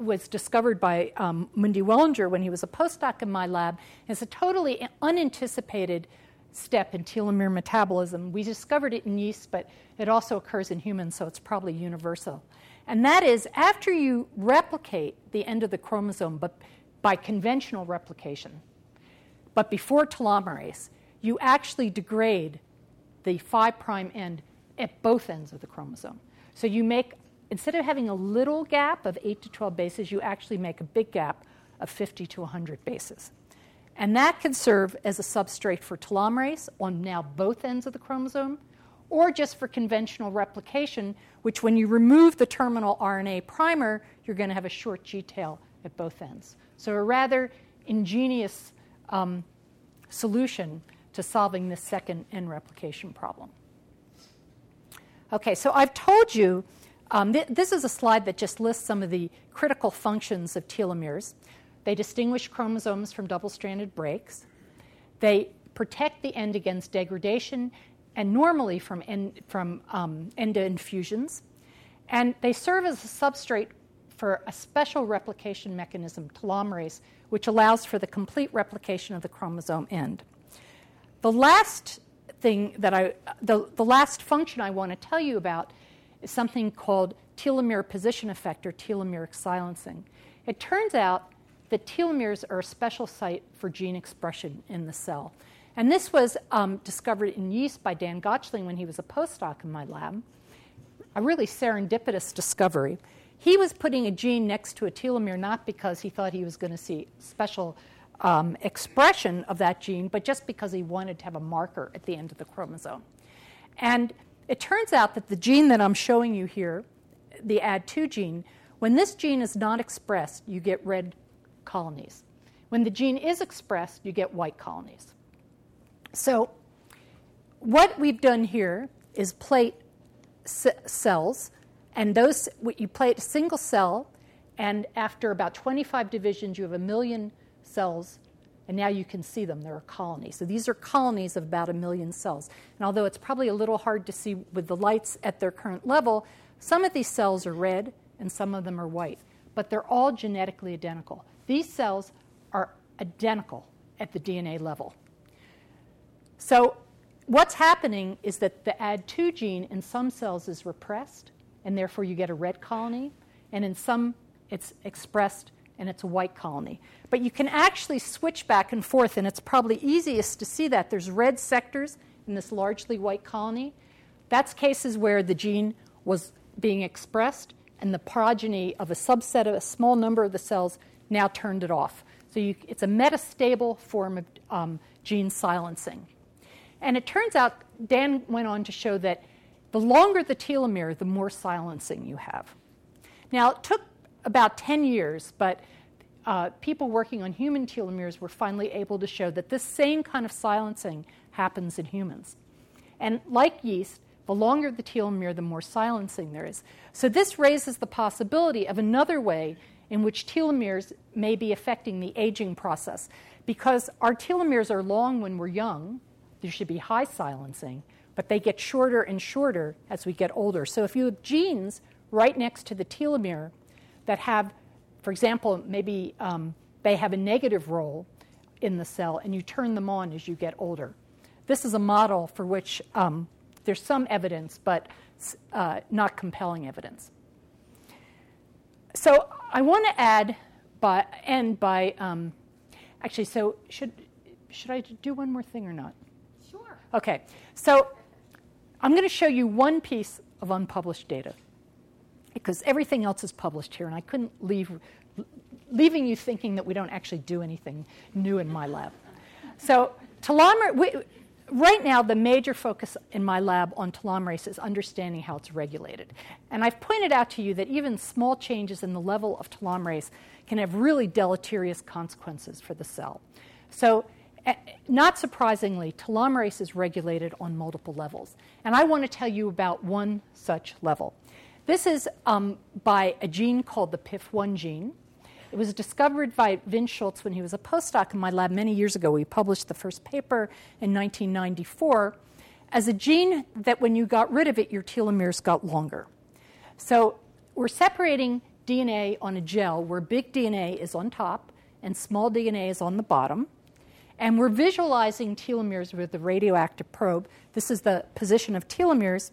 was discovered by um, Mundi Wellinger when he was a postdoc in my lab. It's a totally unanticipated step in telomere metabolism. We discovered it in yeast, but it also occurs in humans, so it's probably universal. And that is after you replicate the end of the chromosome, but by conventional replication, but before telomerase, you actually degrade the 5' end at both ends of the chromosome. So you make instead of having a little gap of 8 to 12 bases, you actually make a big gap of 50 to 100 bases. And that can serve as a substrate for telomerase on now both ends of the chromosome, or just for conventional replication, which when you remove the terminal RNA primer, you're going to have a short G tail at both ends. So, a rather ingenious um, solution to solving this second end replication problem. Okay, so I've told you um, th- this is a slide that just lists some of the critical functions of telomeres. They distinguish chromosomes from double stranded breaks. They protect the end against degradation and normally from, end, from um, infusions. And they serve as a substrate for a special replication mechanism, telomerase, which allows for the complete replication of the chromosome end. The last thing that I, the, the last function I want to tell you about is something called telomere position effect or telomeric silencing. It turns out that telomeres are a special site for gene expression in the cell. And this was um, discovered in yeast by Dan Gottschling when he was a postdoc in my lab. A really serendipitous discovery. He was putting a gene next to a telomere not because he thought he was going to see special um, expression of that gene, but just because he wanted to have a marker at the end of the chromosome. And it turns out that the gene that I'm showing you here, the ADE2 gene, when this gene is not expressed, you get red colonies. When the gene is expressed, you get white colonies. So, what we've done here is plate c- cells, and those you plate a single cell, and after about 25 divisions, you have a million cells and now you can see them. They're a colony. So these are colonies of about a million cells. And although it's probably a little hard to see with the lights at their current level, some of these cells are red and some of them are white. But they're all genetically identical. These cells are identical at the DNA level. So what's happening is that the ADE2 gene in some cells is repressed, and therefore you get a red colony, and in some it's expressed and it's a white colony. But you can actually switch back and forth, and it's probably easiest to see that. There's red sectors in this largely white colony. That's cases where the gene was being expressed, and the progeny of a subset of a small number of the cells now turned it off. So you, it's a metastable form of um, gene silencing. And it turns out, Dan went on to show that the longer the telomere, the more silencing you have. Now, it took about 10 years, but uh, people working on human telomeres were finally able to show that this same kind of silencing happens in humans. And like yeast, the longer the telomere, the more silencing there is. So this raises the possibility of another way in which telomeres may be affecting the aging process. Because our telomeres are long when we're young, there should be high silencing, but they get shorter and shorter as we get older. So if you have genes right next to the telomere, that have, for example, maybe um, they have a negative role in the cell and you turn them on as you get older. this is a model for which um, there's some evidence, but uh, not compelling evidence. So I want to add by end by um, actually. So should should I do one more thing or not? Okay. So I'm going to show you one piece of unpublished data because everything else is published here, and I couldn't leave leaving you thinking that we don't actually do anything new in my lab. So telomerase. We, right now, the major focus in my lab on telomerase is understanding how it's regulated. And I've pointed out to you that even small changes in the level of telomerase can have really deleterious consequences for the cell. So, not surprisingly, telomerase is regulated on multiple levels. And I want to tell you about one such level. This is um, by a gene called the PIF1 gene. It was discovered by Vince Schulz when he was a postdoc in my lab many years ago. We published the first paper in 1994 as a gene that when you got rid of it, your telomeres got longer. So we're separating DNA on a gel where big DNA is on top and small DNA is on the bottom. And we're visualizing telomeres with the radioactive probe. This is the position of telomeres.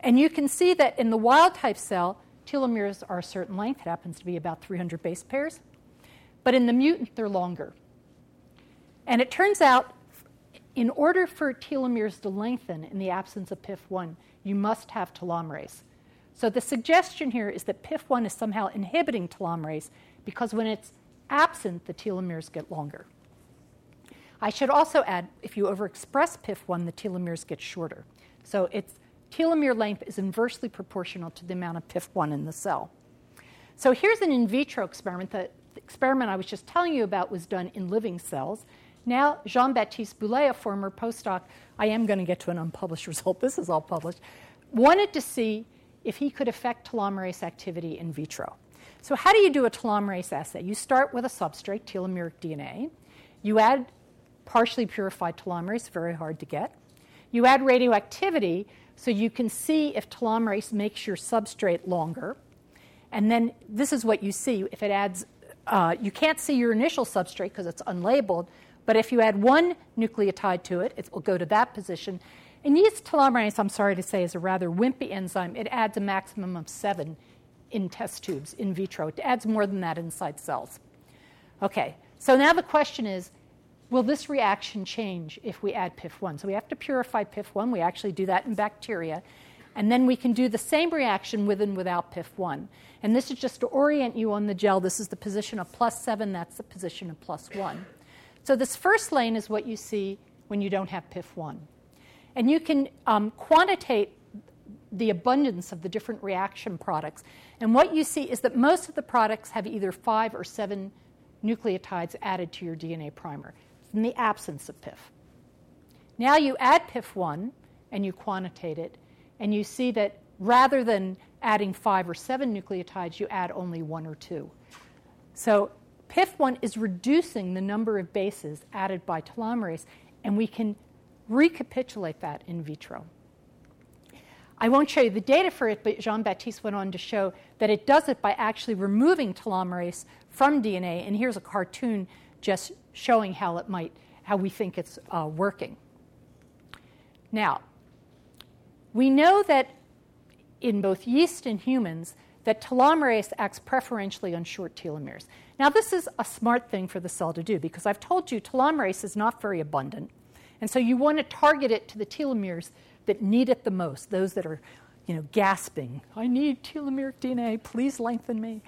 And you can see that in the wild type cell, telomeres are a certain length. It happens to be about 300 base pairs. But in the mutant, they're longer. And it turns out, in order for telomeres to lengthen in the absence of PIF1, you must have telomerase. So the suggestion here is that PIF1 is somehow inhibiting telomerase because when it's absent, the telomeres get longer. I should also add if you overexpress PIF1, the telomeres get shorter. So it's telomere length is inversely proportional to the amount of PIF1 in the cell. So here's an in vitro experiment. The experiment I was just telling you about was done in living cells. Now, Jean Baptiste Boulé, a former postdoc, I am going to get to an unpublished result, this is all published, wanted to see if he could affect telomerase activity in vitro. So, how do you do a telomerase assay? You start with a substrate, telomeric DNA. You add partially purified telomerase, very hard to get. You add radioactivity, so you can see if telomerase makes your substrate longer. And then this is what you see. If it adds, uh, you can't see your initial substrate because it's unlabeled, but if you add one nucleotide to it, it will go to that position. And yeast telomerase, I'm sorry to say, is a rather wimpy enzyme. It adds a maximum of seven in test tubes in vitro. It adds more than that inside cells. Okay, so now the question is will this reaction change if we add PIF1? So we have to purify PIF1. We actually do that in bacteria. And then we can do the same reaction with and without PIF1. And this is just to orient you on the gel. This is the position of plus 7, that's the position of plus 1. So this first lane is what you see when you don't have PIF1. And you can um, quantitate the abundance of the different reaction products. And what you see is that most of the products have either five or seven nucleotides added to your DNA primer in the absence of PIF. Now you add PIF1 and you quantitate it, and you see that rather than adding five or seven nucleotides, you add only one or two. So PIF1 is reducing the number of bases added by telomerase, and we can recapitulate that in vitro. I won't show you the data for it, but Jean Baptiste went on to show that it does it by actually removing telomerase from DNA. And here's a cartoon just showing how it might, how we think it's uh, working. Now, we know that in both yeast and humans, that telomerase acts preferentially on short telomeres. Now, this is a smart thing for the cell to do because I've told you telomerase is not very abundant. And so you want to target it to the telomeres that need it the most, those that are, you know, gasping, I need telomeric DNA, please lengthen me.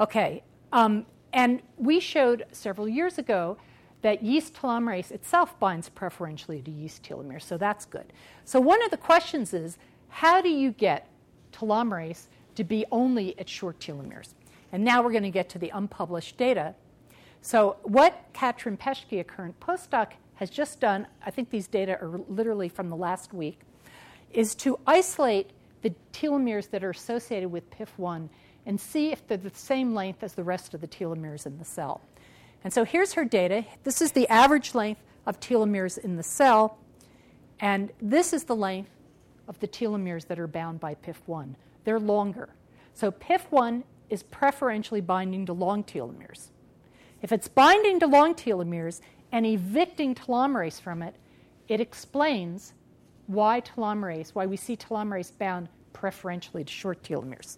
Okay, um, and we showed several years ago that yeast telomerase itself binds preferentially to yeast telomeres, so that's good. So one of the questions is, how do you get telomerase to be only at short telomeres? And now we're going to get to the unpublished data. So what Katrin Paeschke, a current postdoc, has just done, I think these data are literally from the last week, is to isolate the telomeres that are associated with PIF1 and see if they're the same length as the rest of the telomeres in the cell. And so here's her data. This is the average length of telomeres in the cell, and this is the length of the telomeres that are bound by PIF1. They're longer. So PIF1 is preferentially binding to long telomeres. If it's binding to long telomeres and evicting telomerase from it, it explains why telomerase, why we see telomerase bound preferentially to short telomeres.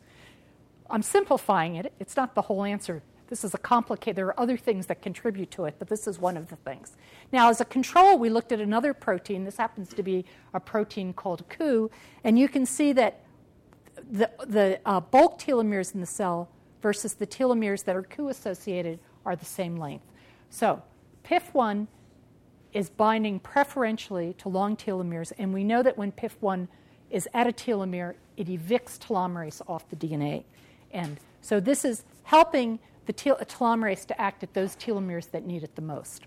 I'm simplifying it. It's not the whole answer. This is a complicated, there are other things that contribute to it, but this is one of the things. Now, as a control, we looked at another protein. This happens to be a protein called Ku, and you can see that the, the uh, bulk telomeres in the cell versus the telomeres that are Ku associated are the same length. So, PIF1 is binding preferentially to long telomeres, and we know that when PIF1 is at a telomere, it evicts telomerase off the DNA end. So, this is helping the tel- telomerase to act at those telomeres that need it the most.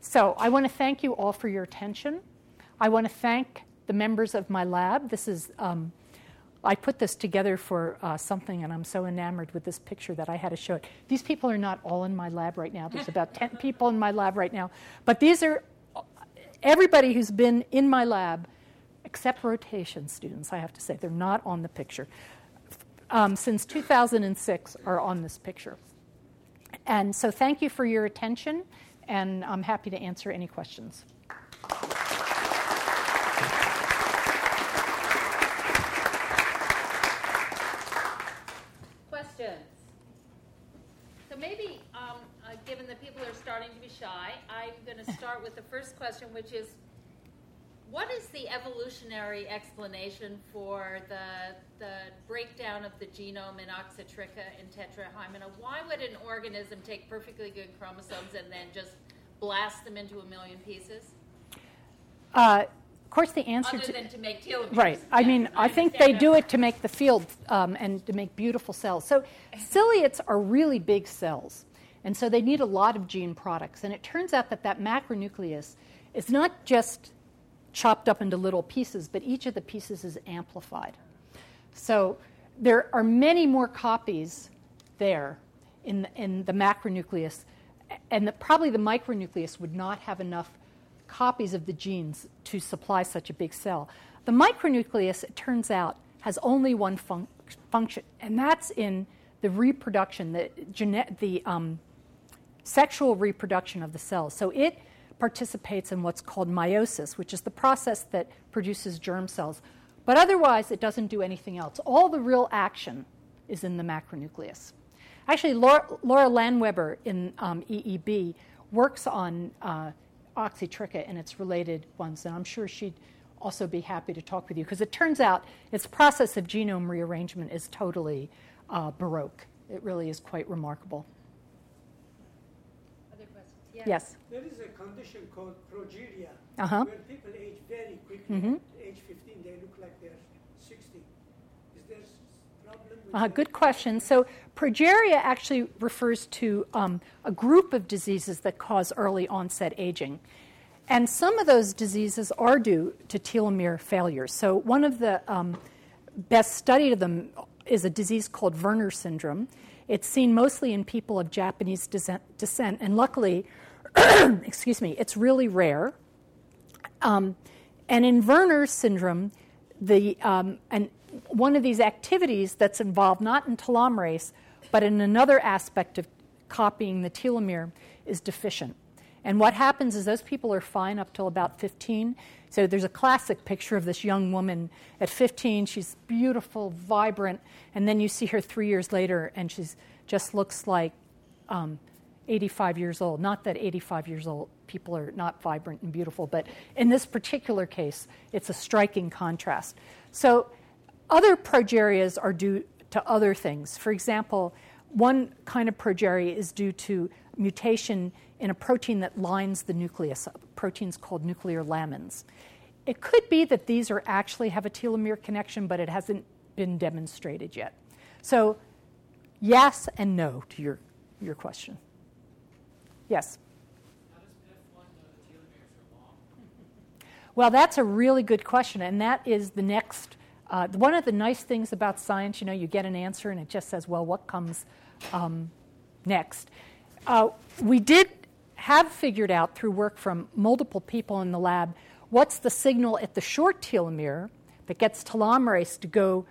So, I want to thank you all for your attention. I want to thank the members of my lab. This is um, I put this together for uh, something, and I'm so enamored with this picture that I had to show it. These people are not all in my lab right now. There's about 10 people in my lab right now. But these are everybody who's been in my lab, except rotation students, I have to say. They're not on the picture. Um, since 2006 are on this picture. And so thank you for your attention, and I'm happy to answer any questions. Questions? So maybe, um, uh, given that people are starting to be shy, I'm going to start with the first question, which is what is the evolutionary explanation for the, the breakdown of the genome in Oxytricha and Tetrahymena? Why would an organism take perfectly good chromosomes and then just blast them into a million pieces? Uh, of course, the answer Other to than to make telomeres. right. I mean, I, I think they do it to make the field um, and to make beautiful cells. So ciliates are really big cells. And so they need a lot of gene products. And it turns out that that macronucleus is not just chopped up into little pieces, but each of the pieces is amplified. So there are many more copies there in the, in the macronucleus, and the, probably the micronucleus would not have enough copies of the genes to supply such a big cell. The micronucleus, it turns out, has only one fun- function, and that's in the reproduction, the, gene- the um, sexual reproduction of the cells. So it participates in what's called meiosis, which is the process that produces germ cells. But otherwise, it doesn't do anything else. All the real action is in the macronucleus. Actually, Laura, Laura Landweber in um, EEB works on uh, oxytricha and its related ones, and I'm sure she'd also be happy to talk with you because it turns out its process of genome rearrangement is totally uh, baroque. It really is quite remarkable. Yes. There is a condition called progeria, uh-huh. where people age very quickly. Mm-hmm. At age 15, they look like they're 60. Is there a problem? Uh, good question. So, progeria actually refers to um, a group of diseases that cause early onset aging. And some of those diseases are due to telomere failure. So, one of the um, best studied of them is a disease called Werner syndrome. It's seen mostly in people of Japanese descent, and luckily, excuse me, it's really rare. Um, and in Werner syndrome, the, um, and one of these activities that's involved not in telomerase, but in another aspect of copying the telomere is deficient. And what happens is those people are fine up till about 15. So there's a classic picture of this young woman at 15. She's beautiful, vibrant, and then you see her three years later, and she just looks like um, 85 years old. Not that 85 years old people are not vibrant and beautiful, but in this particular case, it's a striking contrast. So, other progerias are due to other things. For example, one kind of progeria is due to mutation in a protein that lines the nucleus, proteins called nuclear lamins. It could be that these are actually have a telomere connection, but it hasn't been demonstrated yet. So, yes and no to your, your question. Yes. Well, that's a really good question, and that is the next. Uh, one of the nice things about science, you know, you get an answer and it just says, well, what comes um, next? Uh, we did have figured out through work from multiple people in the lab what's the signal at the short telomere that gets telomerase to go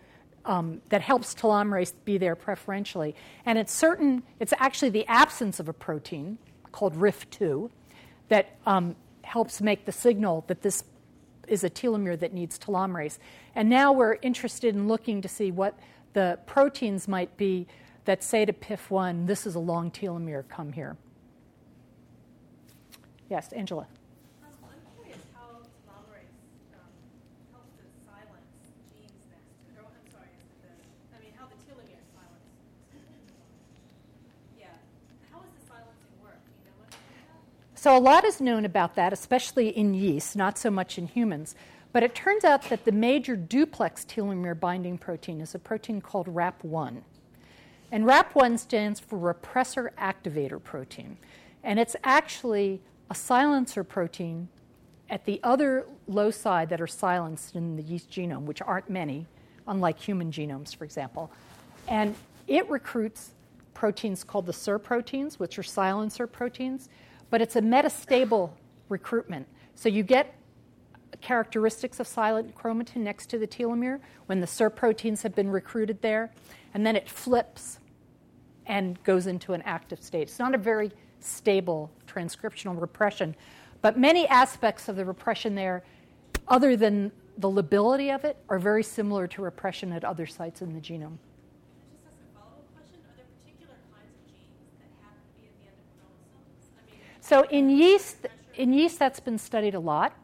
um, that helps telomerase be there preferentially and it's certain it's actually the absence of a protein called RIF2 that um, helps make the signal that this is a telomere that needs telomerase. And now we're interested in looking to see what the proteins might be that say to PIF1, this is a long telomere, come here. Yes, Angela. So, a lot is known about that, especially in yeast, not so much in humans. But it turns out that the major duplex telomere binding protein is a protein called RAP1. And RAP1 stands for repressor activator protein. And it's actually a silencer protein at the other loci that are silenced in the yeast genome, which aren't many, unlike human genomes, for example. And it recruits proteins called the SIR proteins, which are silencer proteins, but it's a metastable recruitment. So you get characteristics of silent chromatin next to the telomere when the SIR proteins have been recruited there, and then it flips and goes into an active state. It's not a very stable transcriptional repression, but many aspects of the repression there, other than the lability of it, are very similar to repression at other sites in the genome. So in yeast, in yeast that's been studied a lot,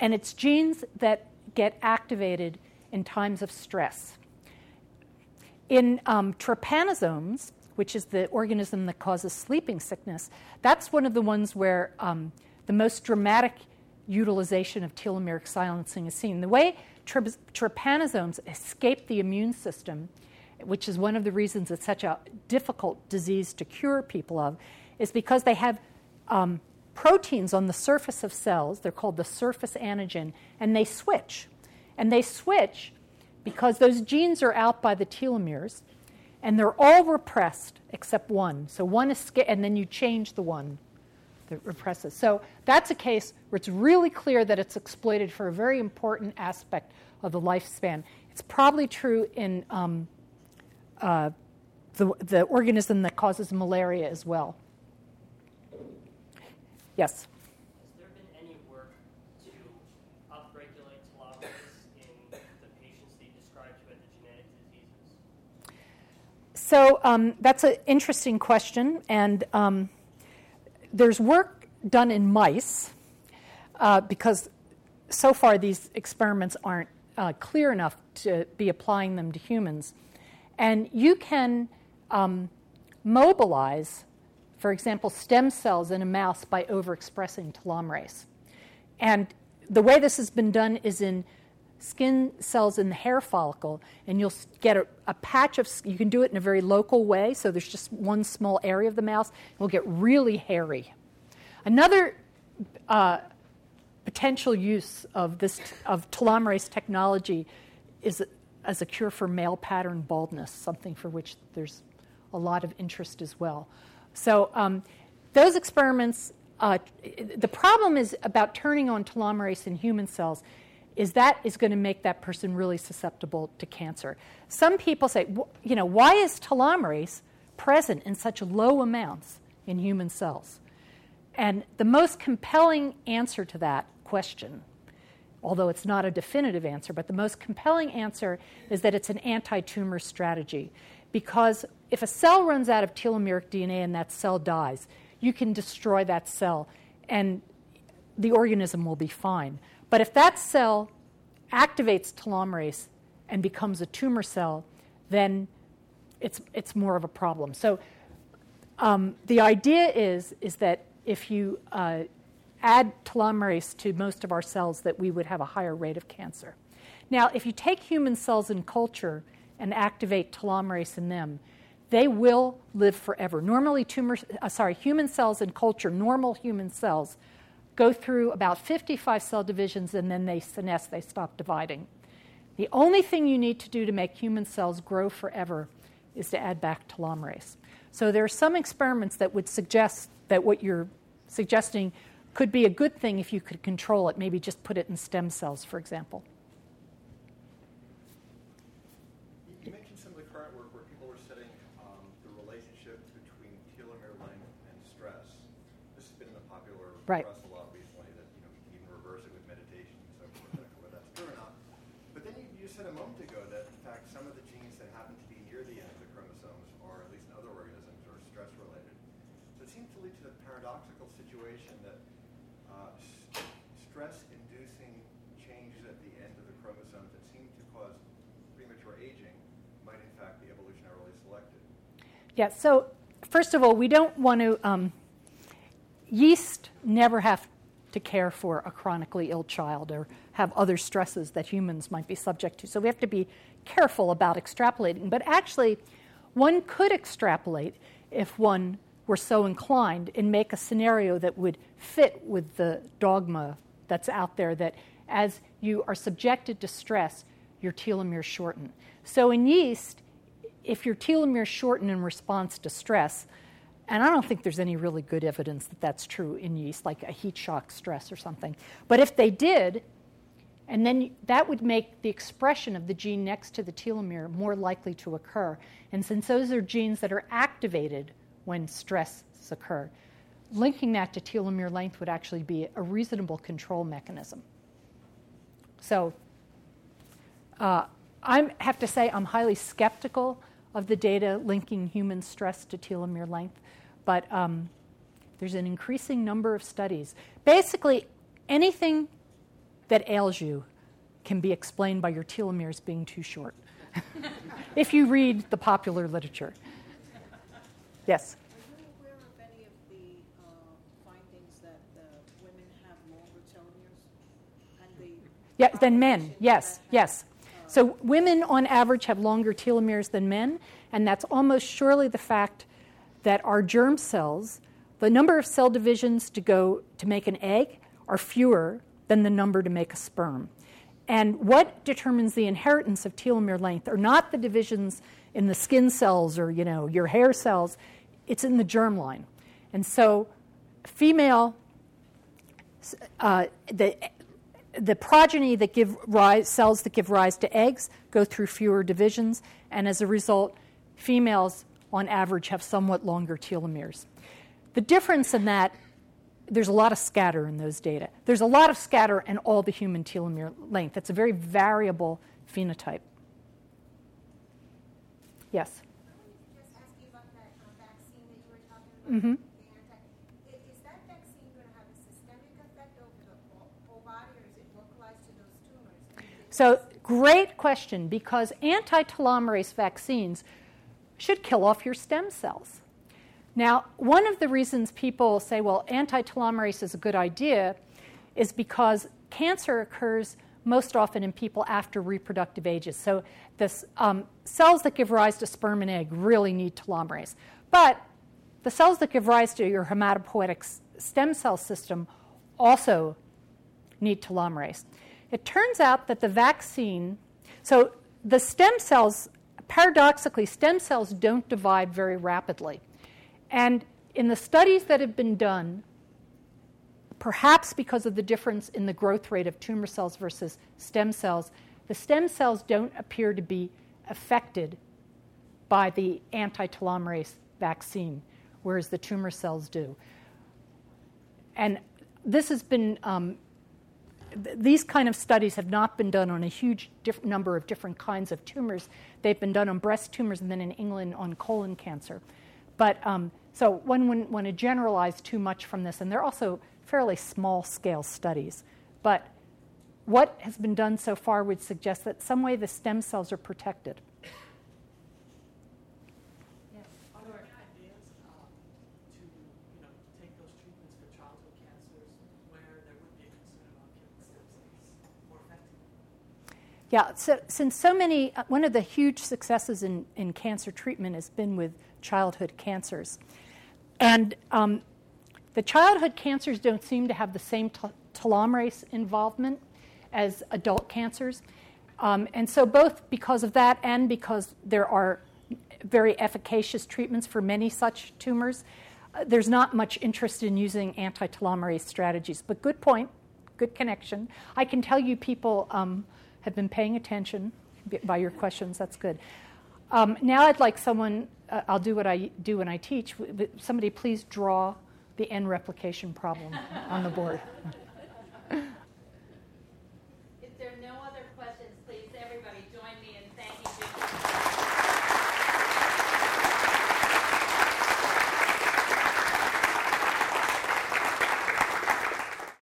and it's genes that get activated in times of stress. In um, trypanosomes, which is the organism that causes sleeping sickness, that's one of the ones where um, the most dramatic utilization of telomeric silencing is seen. The way trypanosomes escape the immune system, which is one of the reasons it's such a difficult disease to cure people of, is because they have um, proteins on the surface of cells. They're called the surface antigen, and they switch. And they switch because those genes are out by the telomeres, and they're all repressed except one. So one is, and then you change the one that represses. So that's a case where it's really clear that it's exploited for a very important aspect of the lifespan. It's probably true in um, uh, the, the organism that causes malaria as well. Yes. Has there been any work to upregulate telomerase in the patients that you described who had the genetic diseases? So um, that's an interesting question, and um, there's work done in mice uh, because so far these experiments aren't uh, clear enough to be applying them to humans. And you can um, mobilize for example, stem cells in a mouse by overexpressing telomerase. And the way this has been done is in skin cells in the hair follicle, and you'll get a, a, patch of, you can do it in a very local way, so there's just one small area of the mouse, it will get really hairy. Another uh, potential use of this, of telomerase technology is as a cure for male pattern baldness, something for which there's a lot of interest as well. So um, those experiments, uh, the problem is about turning on telomerase in human cells is that is going to make that person really susceptible to cancer. Some people say, you know, why is telomerase present in such low amounts in human cells? And the most compelling answer to that question, although it's not a definitive answer, but the most compelling answer is that it's an anti tumor strategy because if a cell runs out of telomeric DNA and that cell dies, you can destroy that cell and the organism will be fine. But if that cell activates telomerase and becomes a tumor cell, then it's, it's more of a problem. So um, the idea is, is that if you uh, add telomerase to most of our cells, that we would have a higher rate of cancer. Now, if you take human cells in culture and activate telomerase in them, they will live forever. Normally, tumor, uh, sorry, human cells in culture, normal human cells, go through about 55 cell divisions and then they senesce, they stop dividing. The only thing you need to do to make human cells grow forever is to add back telomerase. So there are some experiments that would suggest that what you're suggesting could be a good thing if you could control it, maybe just put it in stem cells, for example. right. across a lot recently that you know you can even reverse it with meditation and so forth, whether that's true or not. But then you, you said a moment ago that in fact some of the genes that happen to be near the end of the chromosomes, or at least in other organisms, are stress related. So it seems to lead to the paradoxical situation that uh, st- stress inducing changes at the end of the chromosomes that seem to cause premature aging might in fact be evolutionarily selected. Yeah, so first of all, we don't want to um, yeast never have to care for a chronically ill child or have other stresses that humans might be subject to. So we have to be careful about extrapolating. But actually, one could extrapolate if one were so inclined and make a scenario that would fit with the dogma that's out there that as you are subjected to stress, your telomeres shorten. So in yeast, if your telomeres shorten in response to stress, and I don't think there's any really good evidence that that's true in yeast, like a heat shock stress or something. But if they did, and then that would make the expression of the gene next to the telomere more likely to occur. And since those are genes that are activated when stresses occur, linking that to telomere length would actually be a reasonable control mechanism. So uh, I have to say I'm highly skeptical of the data linking human stress to telomere length, but um, there's an increasing number of studies. Basically, anything that ails you can be explained by your telomeres being too short. if you read the popular literature. Yes? Are you aware of any of the uh, findings that the women have longer telomeres? And the yeah, than men, yes, yes. have, So women on average have longer telomeres than men, and that's almost surely the fact that our germ cells, the number of cell divisions to go to make an egg, are fewer than the number to make a sperm. And what determines the inheritance of telomere length are not the divisions in the skin cells or you know your hair cells, it's in the germline. And so female uh, the the progeny that give rise cells that give rise to eggs go through fewer divisions and as a result females on average have somewhat longer telomeres. The difference in that there's a lot of scatter in those data. There's a lot of scatter in all the human telomere length. It's a very variable phenotype. Yes? just ask you about that uh, vaccine that you were talking about. Mhm. the anti- i- Is that vaccine going to have a systemic effect over the whole- whole body, or is it localized to those tumors? And is it So, great question because anti telomerase vaccines should kill off your stem cells. Now, one of the reasons people say, well, anti telomerase is a good idea is because cancer occurs most often in people after reproductive ages. So, the um, cells that give rise to sperm and egg really need telomerase. But the cells that give rise to your hematopoietic stem cell system also need telomerase. It turns out that the vaccine, so the stem cells, paradoxically, stem cells don't divide very rapidly. And in the studies that have been done, perhaps because of the difference in the growth rate of tumor cells versus stem cells, the stem cells don't appear to be affected by the anti telomerase vaccine, whereas the tumor cells do. And this has been, um, th- these kind of studies have not been done on a huge diff- number of different kinds of tumors. They've been done on breast tumors and then in England on colon cancer. But um, so one wouldn't want to generalize too much from this, and they're also fairly small scale studies. But what has been done so far would suggest that some way the stem cells are protected. Yes. Are there any ideas um, to, you know, take those treatments for childhood cancers where there would be a concern about killing stem cells more effectively? Yeah, so since so many, uh, one of the huge successes in, in cancer treatment has been with childhood cancers. And um, the childhood cancers don't seem to have the same tel- telomerase involvement as adult cancers. Um, and so, both because of that and because there are very efficacious treatments for many such tumors, uh, there's not much interest in using anti telomerase strategies. But good point, good connection. I can tell you people um, have been paying attention by your questions. That's good. Um, now I'd like someone, uh, I'll do what I do when I teach. Somebody please draw the end replication problem on the board.